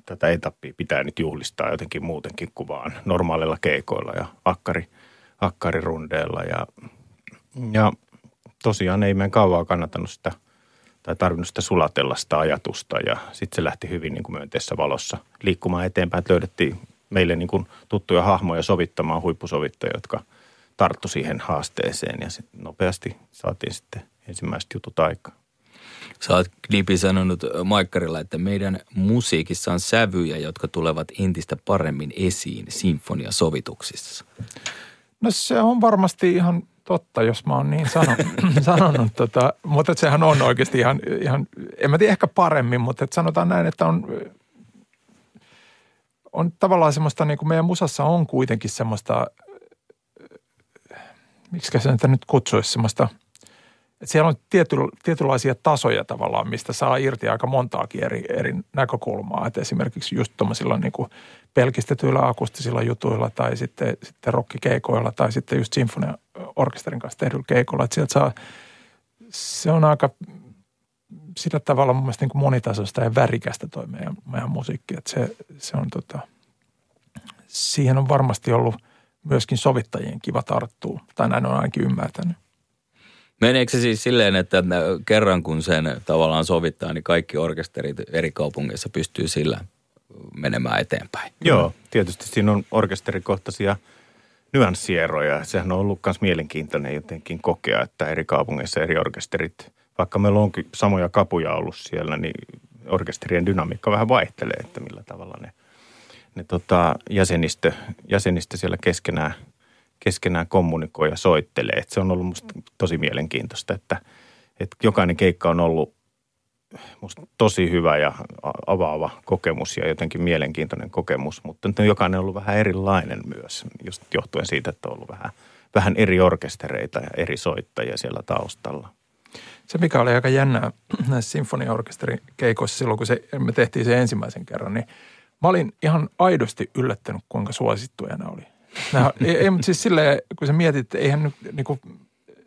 tätä etappia pitää nyt juhlistaa jotenkin muutenkin kuin vaan normaalilla keikoilla ja akkari, akkarirundeilla. Ja, ja tosiaan ei meidän kauaa kannattanut sitä tai tarvinnut sitä sulatella sitä ajatusta ja sitten se lähti hyvin niin kuin myönteisessä valossa liikkumaan eteenpäin, että löydettiin meille niin kuin tuttuja hahmoja sovittamaan huippusovittajia, jotka tarttu siihen haasteeseen ja sitten nopeasti saatiin sitten ensimmäiset jutut aikaan. Sä oot Knipi sanonut Maikkarilla, että meidän musiikissa on sävyjä, jotka tulevat entistä paremmin esiin sinfoniasovituksissa. No se on varmasti ihan totta, jos mä oon niin sanonut, sanonut tota, mutta sehän on oikeasti ihan, ihan, en mä tiedä ehkä paremmin, mutta et sanotaan näin, että on, on tavallaan semmoista, niin kuin meidän musassa on kuitenkin semmoista, miksi se nyt kutsuisi semmoista – että siellä on tiety, tietynlaisia tasoja tavallaan, mistä saa irti aika montaakin eri, eri näkökulmaa. Että esimerkiksi just tuommoisilla niin kuin pelkistetyillä akustisilla jutuilla tai sitten, sitten rockikeikoilla tai sitten just sinfonia-orkesterin kanssa tehdyillä keikoilla. Että sieltä saa, se on aika sillä tavalla mun mielestä niin kuin monitasoista ja värikästä toi meidän, meidän musiikki. Että se, se on tota, siihen on varmasti ollut myöskin sovittajien kiva tarttua, tai näin on ainakin ymmärtänyt. Meneekö se siis silleen, että kerran kun sen tavallaan sovittaa, niin kaikki orkesterit eri kaupungeissa pystyy sillä menemään eteenpäin? Joo, tietysti siinä on orkesterikohtaisia nyanssieroja. Sehän on ollut myös mielenkiintoinen jotenkin kokea, että eri kaupungeissa eri orkesterit, vaikka meillä onkin samoja kapuja ollut siellä, niin orkesterien dynamiikka vähän vaihtelee, että millä tavalla ne, ne tota, jäsenistö, jäsenistö siellä keskenään – keskenään kommunikoi ja soittelee. Että se on ollut musta tosi mielenkiintoista, että, että jokainen keikka on ollut musta tosi hyvä ja avaava kokemus ja jotenkin mielenkiintoinen kokemus, mutta nyt on jokainen ollut vähän erilainen myös, just johtuen siitä, että on ollut vähän, vähän eri orkestereita ja eri soittajia siellä taustalla. Se, mikä oli aika jännää näissä sinfoniaorkesterin keikoissa silloin, kun se, me tehtiin se ensimmäisen kerran, niin mä olin ihan aidosti yllättänyt, kuinka suosittuja ne oli. No, ei, ei, mutta siis silleen, kun sä mietit, eihän nyt niin kuin,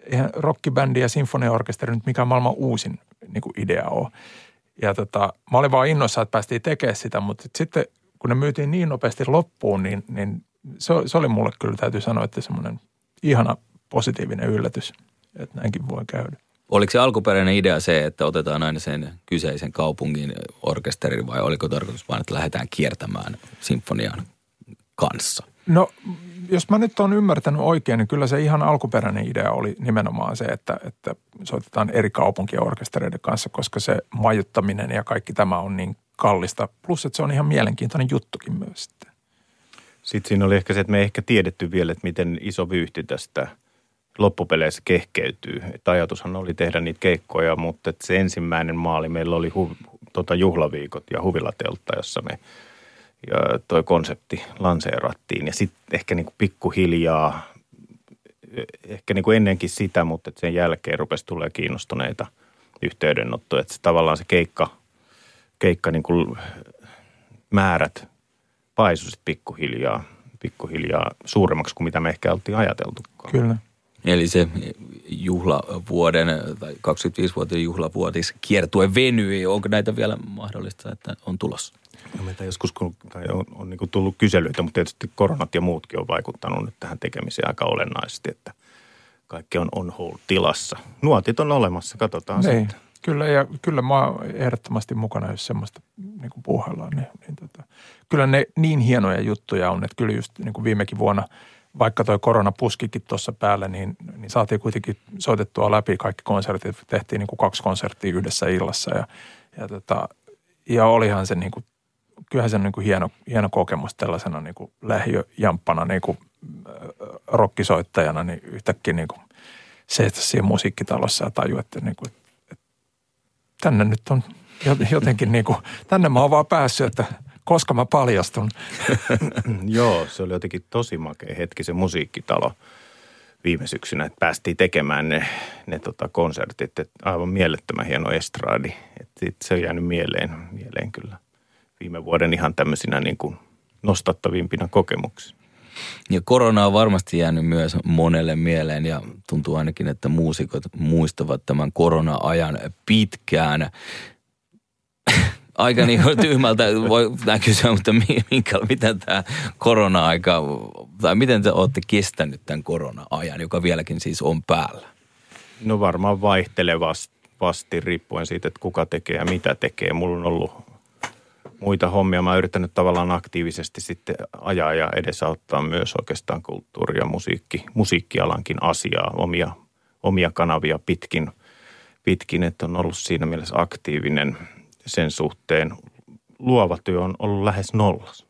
eihän rockibändi ja sinfoniaorkesteri nyt mikään maailman uusin niin kuin idea ole. Ja tota, mä olin vaan innoissa, että päästiin tekemään sitä, mutta sitten kun ne myytiin niin nopeasti loppuun, niin, niin se, se oli mulle kyllä täytyy sanoa, että semmoinen ihana positiivinen yllätys, että näinkin voi käydä. Oliko se alkuperäinen idea se, että otetaan aina sen kyseisen kaupungin orkesterin vai oliko tarkoitus vain, että lähdetään kiertämään sinfonian kanssa? No, jos mä nyt on ymmärtänyt oikein, niin kyllä se ihan alkuperäinen idea oli nimenomaan se, että, että soitetaan eri kaupunkien orkestereiden kanssa, koska se majuttaminen ja kaikki tämä on niin kallista. Plus, että se on ihan mielenkiintoinen juttukin myös sitten. Sitten siinä oli ehkä se, että me ei ehkä tiedetty vielä, että miten iso vyyhti tästä loppupeleissä kehkeytyy. Että ajatushan oli tehdä niitä keikkoja, mutta että se ensimmäinen maali meillä oli hu, tota juhlaviikot ja huvilateltta, jossa me toi konsepti lanseerattiin. Ja sitten ehkä niin kuin pikkuhiljaa, ehkä niin kuin ennenkin sitä, mutta että sen jälkeen rupesi tulee kiinnostuneita yhteydenottoja. Että se, tavallaan se keikka, keikka niin kuin määrät paisuivat pikkuhiljaa, pikkuhiljaa suuremmaksi kuin mitä me ehkä oltiin ajateltukaan. Kyllä. Eli se juhlavuoden tai 25-vuotiaan juhlavuotis kiertue venyi. Onko näitä vielä mahdollista, että on tulossa? No meitä joskus kun, tai on, on niin tullut kyselyitä, mutta tietysti koronat ja muutkin on vaikuttanut nyt tähän tekemiseen aika olennaisesti, että kaikki on on hold tilassa. Nuotit on olemassa, katsotaan niin. sitten. Kyllä, ja kyllä mä oon ehdottomasti mukana, jos semmoista niin kuin puuhaillaan. Niin, niin tota, kyllä ne niin hienoja juttuja on, että kyllä just niin kuin viimekin vuonna, vaikka toi korona puskikin tuossa päälle, niin, niin saatiin kuitenkin soitettua läpi kaikki konsertit. Tehtiin niin kuin kaksi konserttia yhdessä illassa ja, ja, tota, ja olihan se niin kuin kyllähän se on niin kuin hieno, hieno kokemus tällaisena niin kuin lähiöjamppana niin kuin rokkisoittajana, niin yhtäkkiä niin kuin seistä siinä musiikkitalossa ja tajua, että, niin kuin, että tänne nyt on jotenkin niin kuin, tänne mä oon vaan päässyt, että koska mä paljastun. Joo, se oli jotenkin tosi makea hetki se musiikkitalo viime syksynä, että päästiin tekemään ne, ne tota konsertit. Että aivan mielettömän hieno estraadi. Että se on jäänyt mieleen, mieleen kyllä viime vuoden ihan tämmöisinä niin kuin nostattavimpina kokemuksina. Ja korona on varmasti jäänyt myös monelle mieleen ja tuntuu ainakin, että muusikot muistavat tämän korona-ajan pitkään. Aika niin tyhmältä voi kysyä, mutta minkä, miten tämä korona-aika, tai miten te olette kestänyt tämän korona-ajan, joka vieläkin siis on päällä? No varmaan vaihtelevasti riippuen siitä, että kuka tekee ja mitä tekee. Mulla on ollut muita hommia. Mä oon yrittänyt tavallaan aktiivisesti sitten ajaa ja edesauttaa myös oikeastaan kulttuuri- ja musiikki, musiikkialankin asiaa, omia, omia kanavia pitkin, pitkin, että on ollut siinä mielessä aktiivinen sen suhteen. Luova työ on ollut lähes nollas.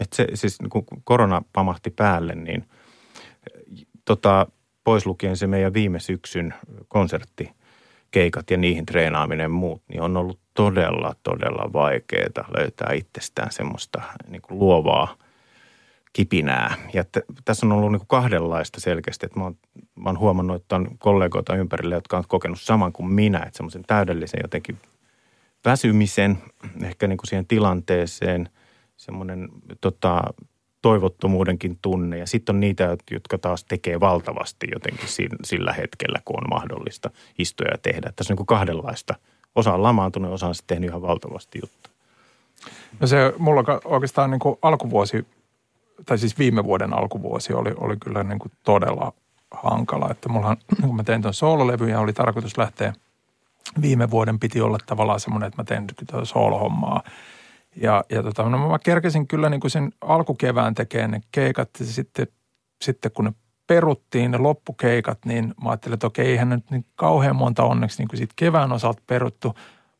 Et se, siis kun korona pamahti päälle, niin tota, pois lukien se meidän viime syksyn konsertti – keikat ja niihin treenaaminen muut, niin on ollut todella, todella vaikeaa löytää itsestään semmoista niin kuin luovaa kipinää. Ja t- tässä on ollut niin kuin kahdenlaista selkeästi, että mä oon, mä oon huomannut, että on kollegoita ympärillä, jotka on kokenut saman kuin minä, että semmoisen täydellisen jotenkin väsymisen ehkä niin kuin siihen tilanteeseen, semmoinen tota, toivottomuudenkin tunne. Ja sitten on niitä, jotka taas tekee valtavasti jotenkin sillä hetkellä, kun on mahdollista istua ja tehdä. Tässä on niin kahdenlaista. Osa on lamaantunut, osa on sitten tehnyt ihan valtavasti juttu. No se mulla oikeastaan niin kuin alkuvuosi, tai siis viime vuoden alkuvuosi oli, oli kyllä niin kuin todella hankala. Että mullahan, kun mä tein tuon soololevyn ja oli tarkoitus lähteä, viime vuoden piti olla tavallaan semmoinen, että mä teen tuota soolohommaa – ja, ja tota, no mä kerkesin kyllä niin kuin sen alkukevään tekemään ne keikat ja sitten, sitten kun ne peruttiin ne loppukeikat, niin mä ajattelin, että okei, eihän nyt niin kauhean monta onneksi niin kuin siitä kevään osalta peruttu,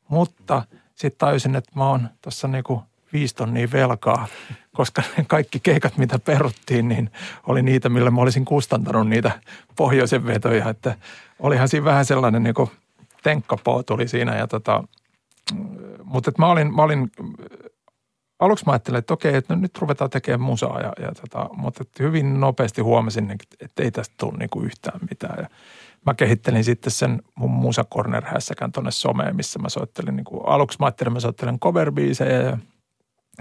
mutta sitten tajusin, että mä oon tuossa niin kuin viisi tonnia velkaa, koska kaikki keikat, mitä peruttiin, niin oli niitä, millä mä olisin kustantanut niitä pohjoisen vetoja, että olihan siinä vähän sellainen niin tenkkapoo tuli siinä ja tota, mutta mä olin, mä olin, aluksi mä ajattelin, että okei, että nyt ruvetaan tekemään musaa, ja, ja tota, mutta hyvin nopeasti huomasin, että ei tästä tule niinku yhtään mitään. Ja mä kehittelin sitten sen mun musa corner hässäkään tuonne someen, missä mä soittelin, niinku, aluksi mä ajattelin, että mä soittelen cover ja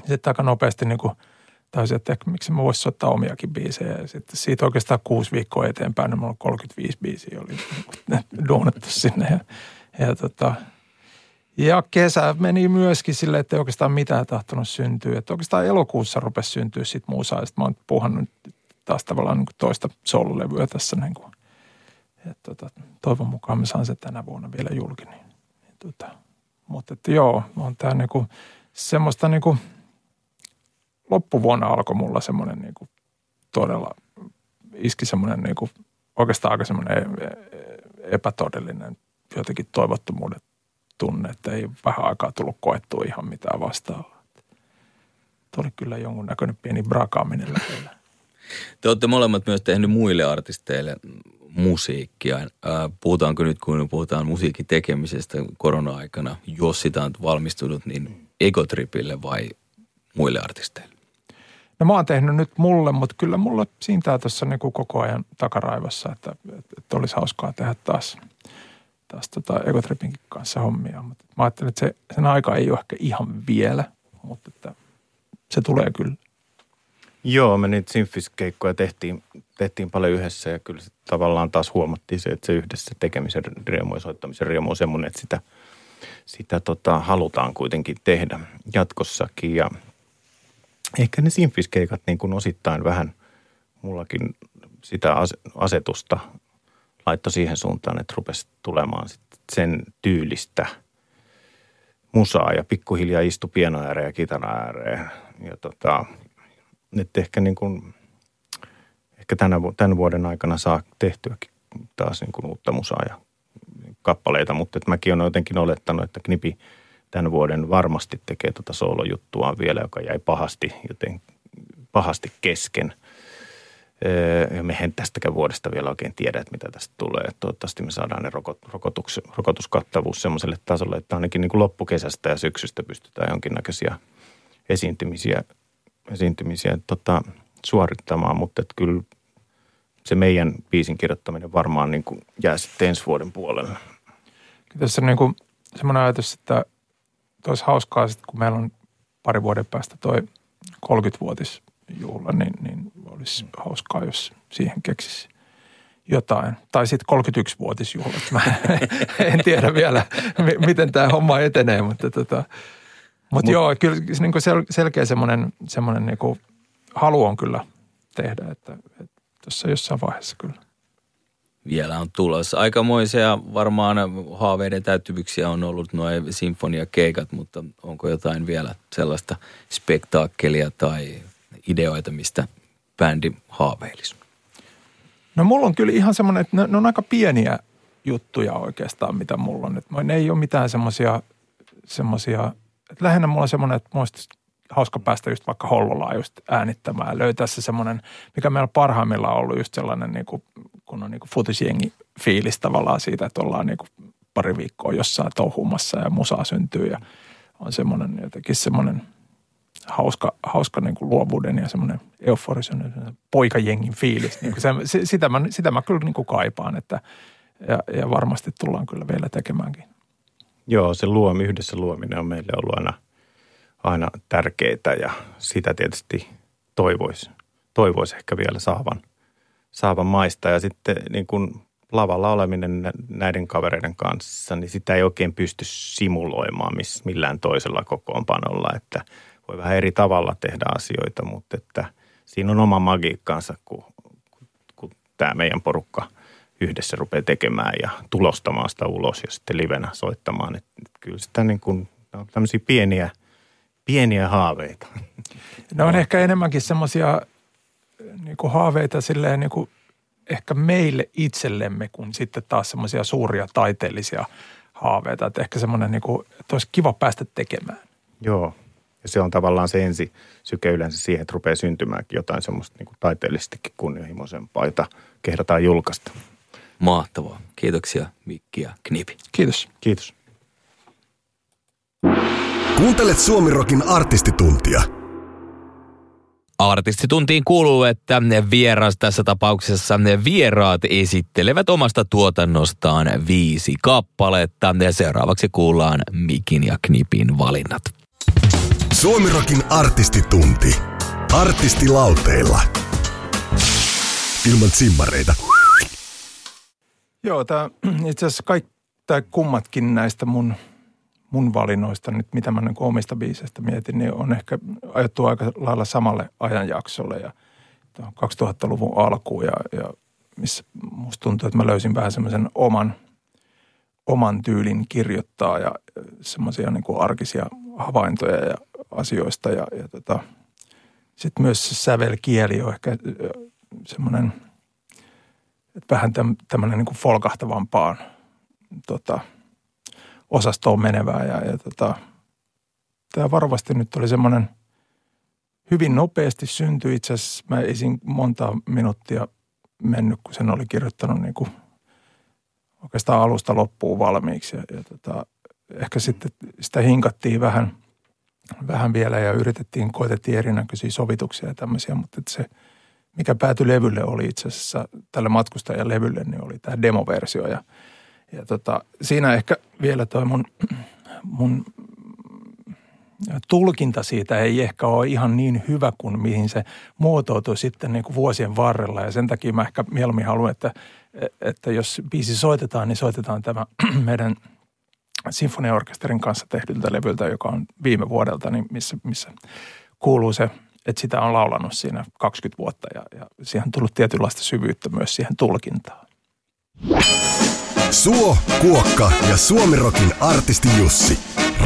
sitten aika nopeasti niinku, taisi, että miksi mä voisin soittaa omiakin biisejä. Ja sitten siitä oikeastaan kuusi viikkoa eteenpäin, niin mulla on 35 biisiä oli duunattu sinne. Ja, ja tota, ja kesä meni myöskin sille, että ei oikeastaan mitään tahtonut syntyä. Että oikeastaan elokuussa rupesi syntyä sitten muusa. Ja sitten mä oon puhannut taas tavallaan niin toista solulevyä tässä. Niin kuin. Ja tota, toivon mukaan mä saan sen tänä vuonna vielä julki. Niin, niin tota. Mutta että joo, on tämä niin kuin, semmoista niin kuin, loppuvuonna alkoi mulla semmoinen niin kuin todella iski semmoinen niin kuin, oikeastaan aika semmoinen epätodellinen jotenkin toivottomuuden tunne, että ei vähän aikaa tullut koettua ihan mitään vastaavaa. Tuo oli kyllä jonkunnäköinen pieni brakaaminen lähellä. Te olette molemmat myös tehnyt muille artisteille musiikkia. Puhutaanko nyt, kun puhutaan musiikin tekemisestä korona-aikana, jos sitä on valmistunut, niin Egotripille vai muille artisteille? No mä oon tehnyt nyt mulle, mutta kyllä mulla siintää tuossa niin koko ajan takaraivassa, että, että, että olisi hauskaa tehdä taas, taas tota Egotripinkin kanssa hommia. Mutta mä ajattelin, että se, sen aika ei ole ehkä ihan vielä, mutta että se tulee kyllä. Joo, me niitä Sinfis-keikkoja tehtiin, tehtiin paljon yhdessä ja kyllä tavallaan taas huomattiin se, että se yhdessä tekemisen riemu ja soittamisen riemu on semmoinen, että sitä, sitä tota, halutaan kuitenkin tehdä jatkossakin. Ja ehkä ne Sinfis-keikat niin osittain vähän mullakin sitä asetusta laittoi siihen suuntaan, että rupesi tulemaan sen tyylistä musaa ja pikkuhiljaa istui pieno ääreen ja kitara ääreen. Ja tota, että ehkä niin kuin, ehkä tänä, tämän vuoden aikana saa tehtyäkin taas niin kuin uutta musaa ja kappaleita, mutta että mäkin olen jotenkin olettanut, että Knipi tämän vuoden varmasti tekee tuota soolojuttua vielä, joka jäi pahasti, joten pahasti kesken. Öö, ja mehän tästäkään vuodesta vielä oikein tiedä, että mitä tästä tulee. Toivottavasti me saadaan ne rokotus, rokotuskattavuus semmoiselle tasolle, että ainakin niin kuin loppukesästä ja syksystä pystytään jonkinnäköisiä esiintymisiä esiintymisiä tota, suorittamaan, mutta että kyllä se meidän biisin kirjoittaminen varmaan niin kuin jää sitten ensi vuoden puolelle. Tässä on niin kuin semmoinen ajatus, että olisi hauskaa kun meillä on pari vuoden päästä toi 30-vuotisjuhla, niin, niin olisi hauskaa, jos siihen keksisi jotain. Tai sitten 31-vuotisjuhla. Mä en tiedä vielä, miten tämä homma etenee, mutta tota, mutta Mut, joo, kyllä niin kuin sel, selkeä semmoinen, semmoinen niin kuin halu on kyllä tehdä, että, että tuossa jossain vaiheessa kyllä. Vielä on tulossa. Aikamoisia varmaan haaveiden täyttyvyyksiä on ollut nuo sinfoniakeikat, mutta onko jotain vielä sellaista spektaakkelia tai ideoita, mistä bändi haaveilisi? No mulla on kyllä ihan semmoinen, että ne, ne on aika pieniä juttuja oikeastaan, mitä mulla on. Että ne ei ole mitään semmoisia semmoisia et lähinnä mulla on semmoinen, että muista hauska päästä just vaikka Hollolaa just äänittämään löytää se semmoinen, mikä meillä parhaimmillaan on ollut just sellainen niin kuin, kun on niin kuin futisjengi fiilis tavallaan siitä, että ollaan niin kuin pari viikkoa jossain touhumassa ja musaa syntyy ja on semmoinen jotenkin semmoinen hauska, hauska niin kuin luovuuden ja semmoinen euforisen poikajengin fiilis. Niin kuin se, sitä, mä, sitä mä kyllä niin kuin kaipaan, että ja, ja varmasti tullaan kyllä vielä tekemäänkin. Joo, se luomi, yhdessä luominen on meille ollut aina, aina tärkeää ja sitä tietysti toivoisi, toivoisi ehkä vielä saavan, saavan maista. Ja sitten niin kuin lavalla oleminen näiden kavereiden kanssa, niin sitä ei oikein pysty simuloimaan miss, millään toisella kokoonpanolla, että voi vähän eri tavalla tehdä asioita, mutta että siinä on oma magiikkaansa, kun, kun, tämä meidän porukka – yhdessä rupeaa tekemään ja tulostamaan sitä ulos ja sitten livenä soittamaan. Että kyllä sitä niin kuin, on tämmöisiä pieniä, pieniä haaveita. Ne on ehkä enemmänkin semmoisia niin haaveita silleen niin kuin ehkä meille itsellemme kuin sitten taas semmoisia suuria taiteellisia haaveita. Että ehkä semmoinen, niin kuin, että olisi kiva päästä tekemään. Joo, ja se on tavallaan se ensi syke yleensä siihen, että rupeaa syntymäänkin jotain semmoista niin kuin taiteellisestikin kunnianhimoisempaa, jota kehdataan julkaista. Mahtavaa. Kiitoksia Mikki ja Knipi. Kiitos. Kiitos. Kuuntelet Suomirokin artistituntia. Artistituntiin kuuluu, että vieras tässä tapauksessa vieraat esittelevät omasta tuotannostaan viisi kappaletta. Ja seuraavaksi kuullaan Mikin ja Knipin valinnat. Suomirokin artistitunti. Artistilauteilla. Ilman simmareita. Joo, tämä, itse asiassa kaikki, tämä kummatkin näistä mun, mun valinnoista nyt, mitä mä niin omista biiseistä mietin, niin on ehkä ajettu aika lailla samalle ajanjaksolle ja 2000-luvun alkuun ja, ja missä musta tuntuu, että mä löysin vähän semmoisen oman, oman tyylin kirjoittaa ja semmoisia niin arkisia havaintoja ja asioista ja, ja tota, sitten myös se sävelkieli on ehkä semmoinen, että vähän tämmöinen niin folkahtavampaan tota, osastoon menevää. Ja, ja tota, tämä varovasti nyt oli semmoinen hyvin nopeasti syntyi. Itse asiassa mä esin monta minuuttia mennyt, kun sen oli kirjoittanut niin kuin oikeastaan alusta loppuun valmiiksi. Ja, ja tota, ehkä sitten sitä hinkattiin vähän, vähän vielä ja yritettiin, koetettiin erinäköisiä sovituksia ja tämmöisiä, mutta se, mikä päätyi levylle oli itse asiassa tälle matkustajan levylle, niin oli tämä demoversio ja, ja tota, siinä ehkä vielä toi mun, mun tulkinta siitä ei ehkä ole ihan niin hyvä kuin mihin se muotoutui sitten niin kuin vuosien varrella. Ja sen takia mä ehkä mieluummin haluan, että, että jos biisi soitetaan, niin soitetaan tämä meidän sinfoniaorkesterin kanssa tehdyltä levyltä, joka on viime vuodelta, niin missä, missä kuuluu se, että sitä on laulanut siinä 20 vuotta ja, ja siihen on tullut tietynlaista syvyyttä myös siihen tulkintaan. Suo, Kuokka ja Suomirokin artisti Jussi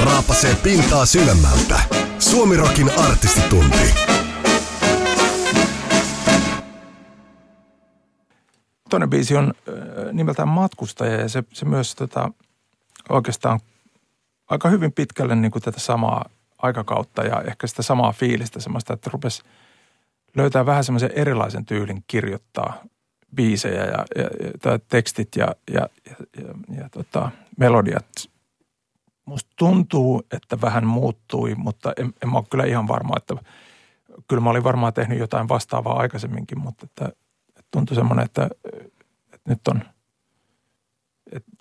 raapasee pintaa syvemmältä. Suomirokin artistitunti. Toinen biisi on nimeltään Matkustaja ja se, se myös tota, oikeastaan aika hyvin pitkälle niin kuin tätä samaa aikakautta ja ehkä sitä samaa fiilistä semmoista, että rupesi löytää vähän semmoisen erilaisen tyylin kirjoittaa biisejä ja, ja, ja tekstit ja, ja, ja, ja, ja tota, melodiat. Musta tuntuu, että vähän muuttui, mutta en, en mä ole kyllä ihan varma, että kyllä mä olin varmaan tehnyt jotain vastaavaa aikaisemminkin, mutta että, että tuntui semmoinen, että, että nyt on –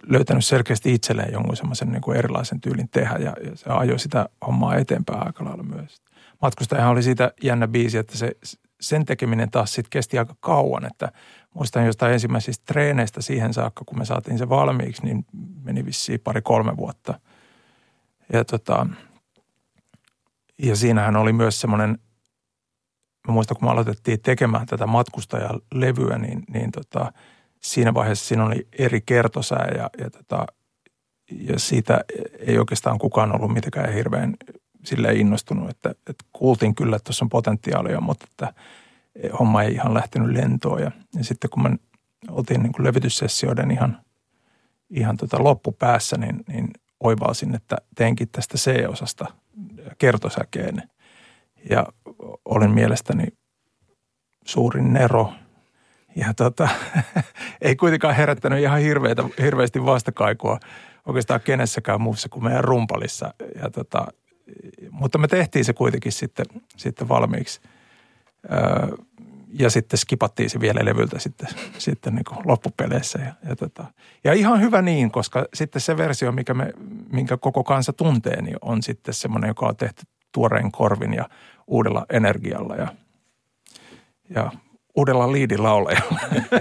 löytänyt selkeästi itselleen jonkun semmoisen niin kuin erilaisen tyylin tehdä ja, ja se ajoi sitä hommaa eteenpäin aika lailla myös. Matkustajahan oli siitä jännä biisi, että se, sen tekeminen taas sitten kesti aika kauan, että muistan jostain ensimmäisistä treeneistä siihen saakka, kun me saatiin se valmiiksi, niin meni vissiin pari-kolme vuotta. Ja, tota, ja siinähän oli myös semmoinen, mä muistan kun me aloitettiin tekemään tätä matkustajalevyä, niin, niin tota, siinä vaiheessa siinä oli eri kertosää ja, ja, tota, ja siitä ei oikeastaan kukaan ollut mitenkään hirveän sille innostunut, että, että kuultiin kyllä, että tuossa on potentiaalia, mutta että homma ei ihan lähtenyt lentoon. Ja, ja sitten kun me oltiin niin kuin levityssessioiden ihan, ihan tota loppupäässä, niin, niin oivalsin, että teenkin tästä C-osasta kertosäkeen. Ja olin mielestäni suurin nero. Ja tota, ei kuitenkaan herättänyt ihan hirveitä, hirveästi vastakaikua oikeastaan kenessäkään muussa kuin meidän rumpalissa. Ja tota, mutta me tehtiin se kuitenkin sitten, sitten valmiiksi. Öö, ja sitten skipattiin se vielä levyltä sitten, sitten niin kuin loppupeleissä. Ja, ja, tota, ja ihan hyvä niin, koska sitten se versio, mikä me, minkä koko kansa tuntee, niin on sitten semmoinen, joka on tehty tuoreen korvin ja uudella energialla ja, ja uudella liidilaulajalla.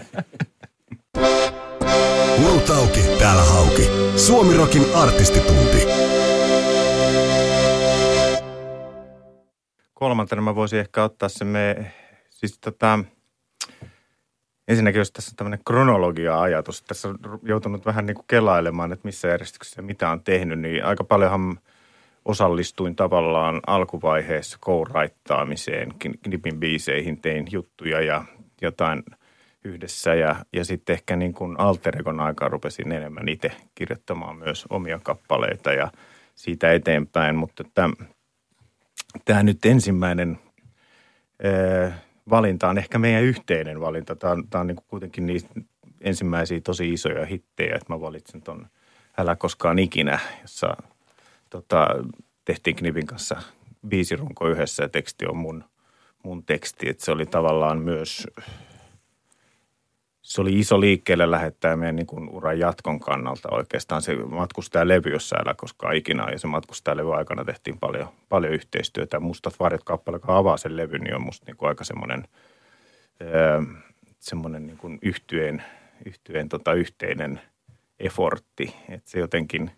Urut auki, täällä hauki. Suomirokin artistitunti. kolmantena mä voisin ehkä ottaa se me, siis tota, ensinnäkin jos tässä on tämmöinen kronologia-ajatus, tässä on joutunut vähän niin kuin kelailemaan, että missä järjestyksessä mitä on tehnyt, niin aika paljonhan osallistuin tavallaan alkuvaiheessa kouraittaamiseen, knipin biiseihin, tein juttuja ja jotain yhdessä ja, ja sitten ehkä niin kuin alter egon aikaa rupesin enemmän itse kirjoittamaan myös omia kappaleita ja siitä eteenpäin, mutta tämä nyt ensimmäinen ää, valinta on ehkä meidän yhteinen valinta. Tämä on, on niin kuin kuitenkin niistä ensimmäisiä tosi isoja hittejä, että mä valitsin ton Älä koskaan ikinä, jossa tota, tehtiin Knipin kanssa biisirunko yhdessä ja teksti on mun, mun teksti. Että se oli tavallaan myös se oli iso liikkeelle lähettää meidän niin kuin uran jatkon kannalta oikeastaan se levy, jossa älä koskaan ikinä. Ja se levy aikana tehtiin paljon, paljon yhteistyötä. Mustat varjot kappale, joka avaa sen levyn, niin on musta niin kuin aika semmoinen, öö, semmoinen niin yhtyeen, yhtyeen tota yhteinen efortti. Että se jotenkin,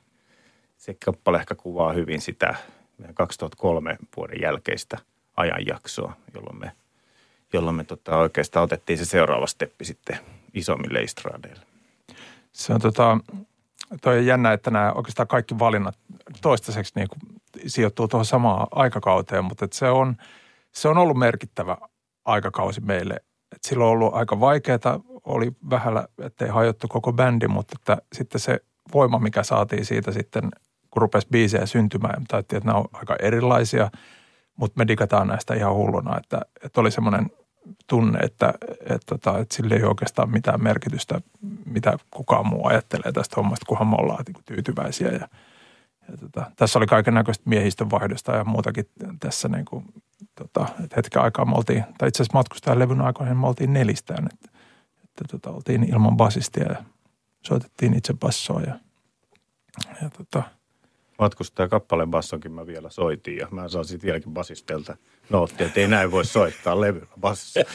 se kappale ehkä kuvaa hyvin sitä meidän 2003 vuoden jälkeistä ajanjaksoa, jolloin me – jolloin me tota oikeastaan otettiin se seuraava steppi sitten isommille istradeille. Se on tota, toi jännä, että nämä oikeastaan kaikki valinnat toistaiseksi niin kuin sijoittuu tuohon samaan aikakauteen, mutta se on se on ollut merkittävä aikakausi meille. Et silloin on ollut aika vaikeaa, oli vähällä, ettei hajottu koko bändi, mutta että sitten se voima, mikä saatiin siitä sitten, kun rupesi biisejä syntymään, tai että nämä on aika erilaisia, mutta me digataan näistä ihan hulluna, että, että oli semmoinen tunne, että, että, että, että sillä ei oikeastaan mitään merkitystä, mitä kukaan muu ajattelee tästä hommasta, kunhan me ollaan niin tyytyväisiä. Ja, ja tota, tässä oli kaiken näköistä miehistön vaihdosta ja muutakin tässä niin kuin, tota, että hetken aikaa me oltiin, tai itse asiassa matkustajan levyn aikoihin me oltiin nelistään, että, että tota, oltiin ilman basistia ja soitettiin itse bassoa ja, ja tota, matkustaja kappaleen bassonkin mä vielä soitin ja mä saan sitten vieläkin basistelta noottia, että ei näin voi soittaa levyllä bassissa.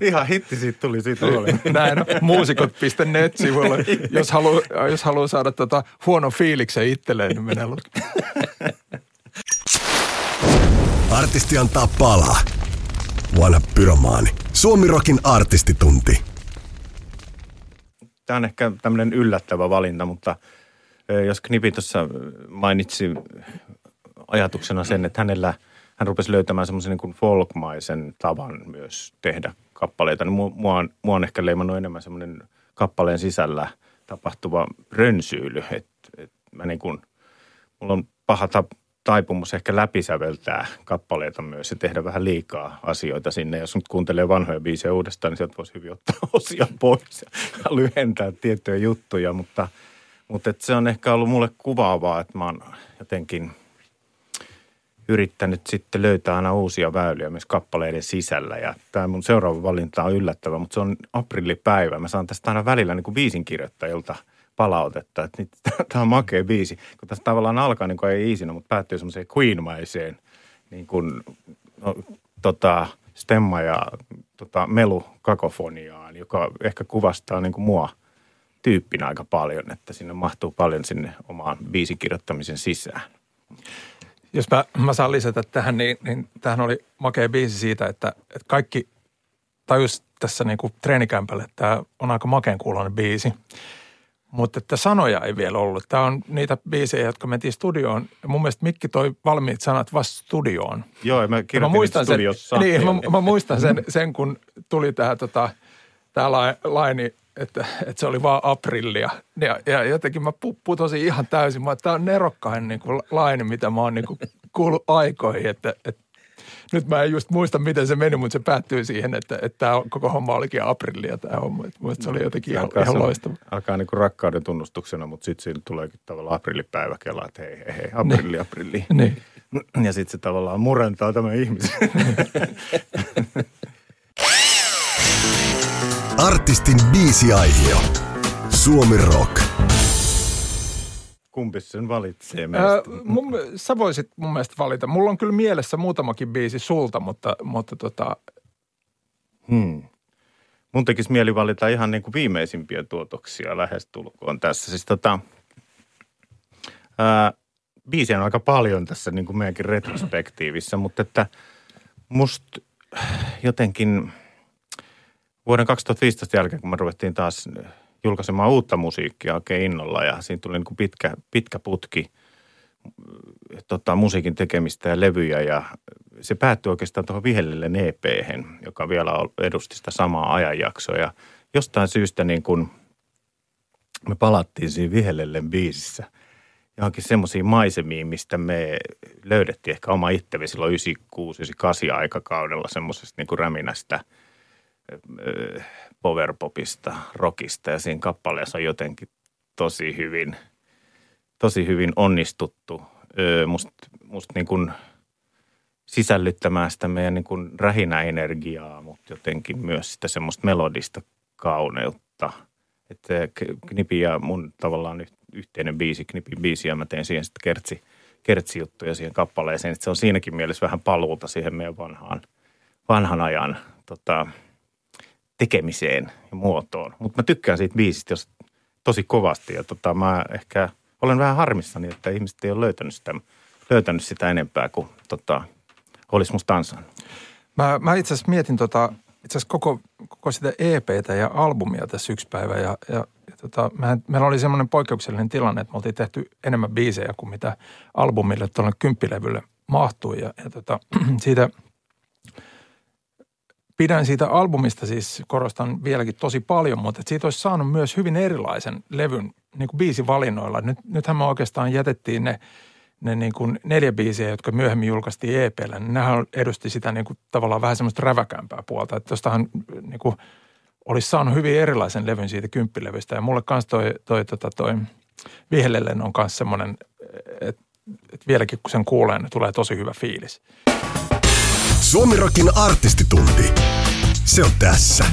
Ihan hitti siitä tuli siitä Näin on, muusikot.net-sivulle. Jos haluaa, jos haluaa saada tota huono fiiliksen itselleen, niin menee Artisti antaa palaa. Vanha pyromaani. Suomirokin artistitunti. Tämä on ehkä tämmöinen yllättävä valinta, mutta – jos Knipi tuossa mainitsi ajatuksena sen, että hänellä, hän rupesi löytämään semmoisen niin folkmaisen tavan myös tehdä kappaleita, niin mua, on, mua on ehkä leimannut enemmän semmoinen kappaleen sisällä tapahtuva rönsyily, että, että mä niin kuin, mulla on paha taipumus ehkä läpisäveltää kappaleita myös ja tehdä vähän liikaa asioita sinne. Jos nyt kuuntelee vanhoja biisejä uudestaan, niin sieltä voisi hyvin ottaa osia pois ja lyhentää tiettyjä juttuja, mutta – mutta se on ehkä ollut mulle kuvaavaa, että mä oon jotenkin yrittänyt sitten löytää aina uusia väyliä myös kappaleiden sisällä. Ja tämä mun seuraava valinta on yllättävä, mutta se on aprillipäivä. Mä saan tästä aina välillä niin kuin biisinkirjoittajilta palautetta, että tämä on makea biisi. Kun tässä tavallaan alkaa niin kuin ei iisinä, mutta päättyy semmoiseen queenmaiseen niin kuin, no, tota, stemma ja tota, melu kakofoniaan, joka ehkä kuvastaa niin kuin mua – tyyppinä aika paljon, että sinne mahtuu paljon sinne omaan biisin kirjoittamisen sisään. Jos mä, mä saan lisätä tähän, niin, niin tähän oli makea biisi siitä, että, että kaikki tajus tässä niin kuin treenikämpälle, että tämä on aika makeen kuuloinen biisi. Mutta että sanoja ei vielä ollut. Tämä on niitä biisejä, jotka mentiin studioon. Ja mun mielestä Mikki toi valmiit sanat vasta studioon. Joo, ja mä kirjoitin mä muistan sen, Niin, mä, mä, muistan sen, sen kun tuli tämä tota, tää laini että, että se oli vaan aprillia. Ja, ja jotenkin mä putosin ihan täysin. Mä, tämä on nerokkain niin kuin laini, mitä mä oon niin kuin kuullut aikoihin. Että, että nyt mä en just muista, miten se meni, mutta se päättyy siihen, että, että tämä koko homma olikin aprillia tämä homma. Että se oli jotenkin ihan, ihan loistava. Alkaa niin kuin rakkauden tunnustuksena, mutta sitten siinä tuleekin tavallaan aprillipäivä kelaa, että hei, hei, hei, aprilli, niin. aprilli. Niin. Ja sitten se tavallaan murentaa tämä ihmisen. Artistin biisiaihio. Suomi Rock. Kumpi sen valitsee meistä? Ää, mun, sä voisit mun mielestä valita. Mulla on kyllä mielessä muutamakin biisi sulta, mutta, mutta tota... Hmm. Mun tekisi mieli valita ihan niin kuin viimeisimpiä tuotoksia lähestulkoon tässä. Siis tota, ää, biisiä on aika paljon tässä niin kuin meidänkin retrospektiivissä, mutta että musta jotenkin – vuoden 2015 jälkeen, kun me ruvettiin taas julkaisemaan uutta musiikkia oikein innolla ja siinä tuli niin kuin pitkä, pitkä putki tota, musiikin tekemistä ja levyjä ja se päättyi oikeastaan tuohon Vihellille ep joka vielä edusti sitä samaa ajanjaksoa. Ja jostain syystä niin kuin me palattiin siinä Vihellelle biisissä johonkin semmoisiin maisemiin, mistä me löydettiin ehkä oma itsemme silloin 96-98 aikakaudella semmoisesta niin kuin räminästä – powerpopista, rockista ja siinä kappaleessa on jotenkin tosi hyvin, tosi hyvin onnistuttu musta must niin kuin sisällyttämään sitä meidän niin kuin rähinäenergiaa, mutta jotenkin myös sitä semmoista melodista kauneutta. Että Knipi ja mun tavallaan yhteinen biisi, Knipin biisi, ja mä tein siihen sitten kertsi, kertsijuttuja siihen kappaleeseen. Että se on siinäkin mielessä vähän paluuta siihen meidän vanhaan, vanhan ajan tota, tekemiseen ja muotoon. Mutta mä tykkään siitä biisistä jos tosi kovasti ja tota, mä ehkä olen vähän harmissani, että ihmiset ei ole löytänyt sitä, löytänyt sitä enempää kuin tota, olisi musta ansainnut. Mä, mä itse asiassa mietin tota, itse asiassa koko, koko sitä EPtä ja albumia tässä yksi päivä ja, ja, ja tota, mehän, meillä oli semmoinen poikkeuksellinen tilanne, että me oltiin tehty enemmän biisejä kuin mitä albumille tuolle kymppilevylle mahtui. Ja, ja tota, siitä pidän siitä albumista siis, korostan vieläkin tosi paljon, mutta että siitä olisi saanut myös hyvin erilaisen levyn niin kuin biisivalinnoilla. Nyt, nythän me oikeastaan jätettiin ne, ne niin kuin neljä biisiä, jotka myöhemmin julkaistiin EPllä. Niin nehän edusti sitä niin kuin tavallaan vähän semmoista räväkämpää puolta. Että tostahan niin kuin olisi saanut hyvin erilaisen levyn siitä kymppilevystä. Ja mulle kanssa toi, toi, toi, toi Vihelellen on kanssa semmoinen, että et vieläkin kun sen kuulee, niin tulee tosi hyvä fiilis. Suomirokin artistitunti. Se on tässä.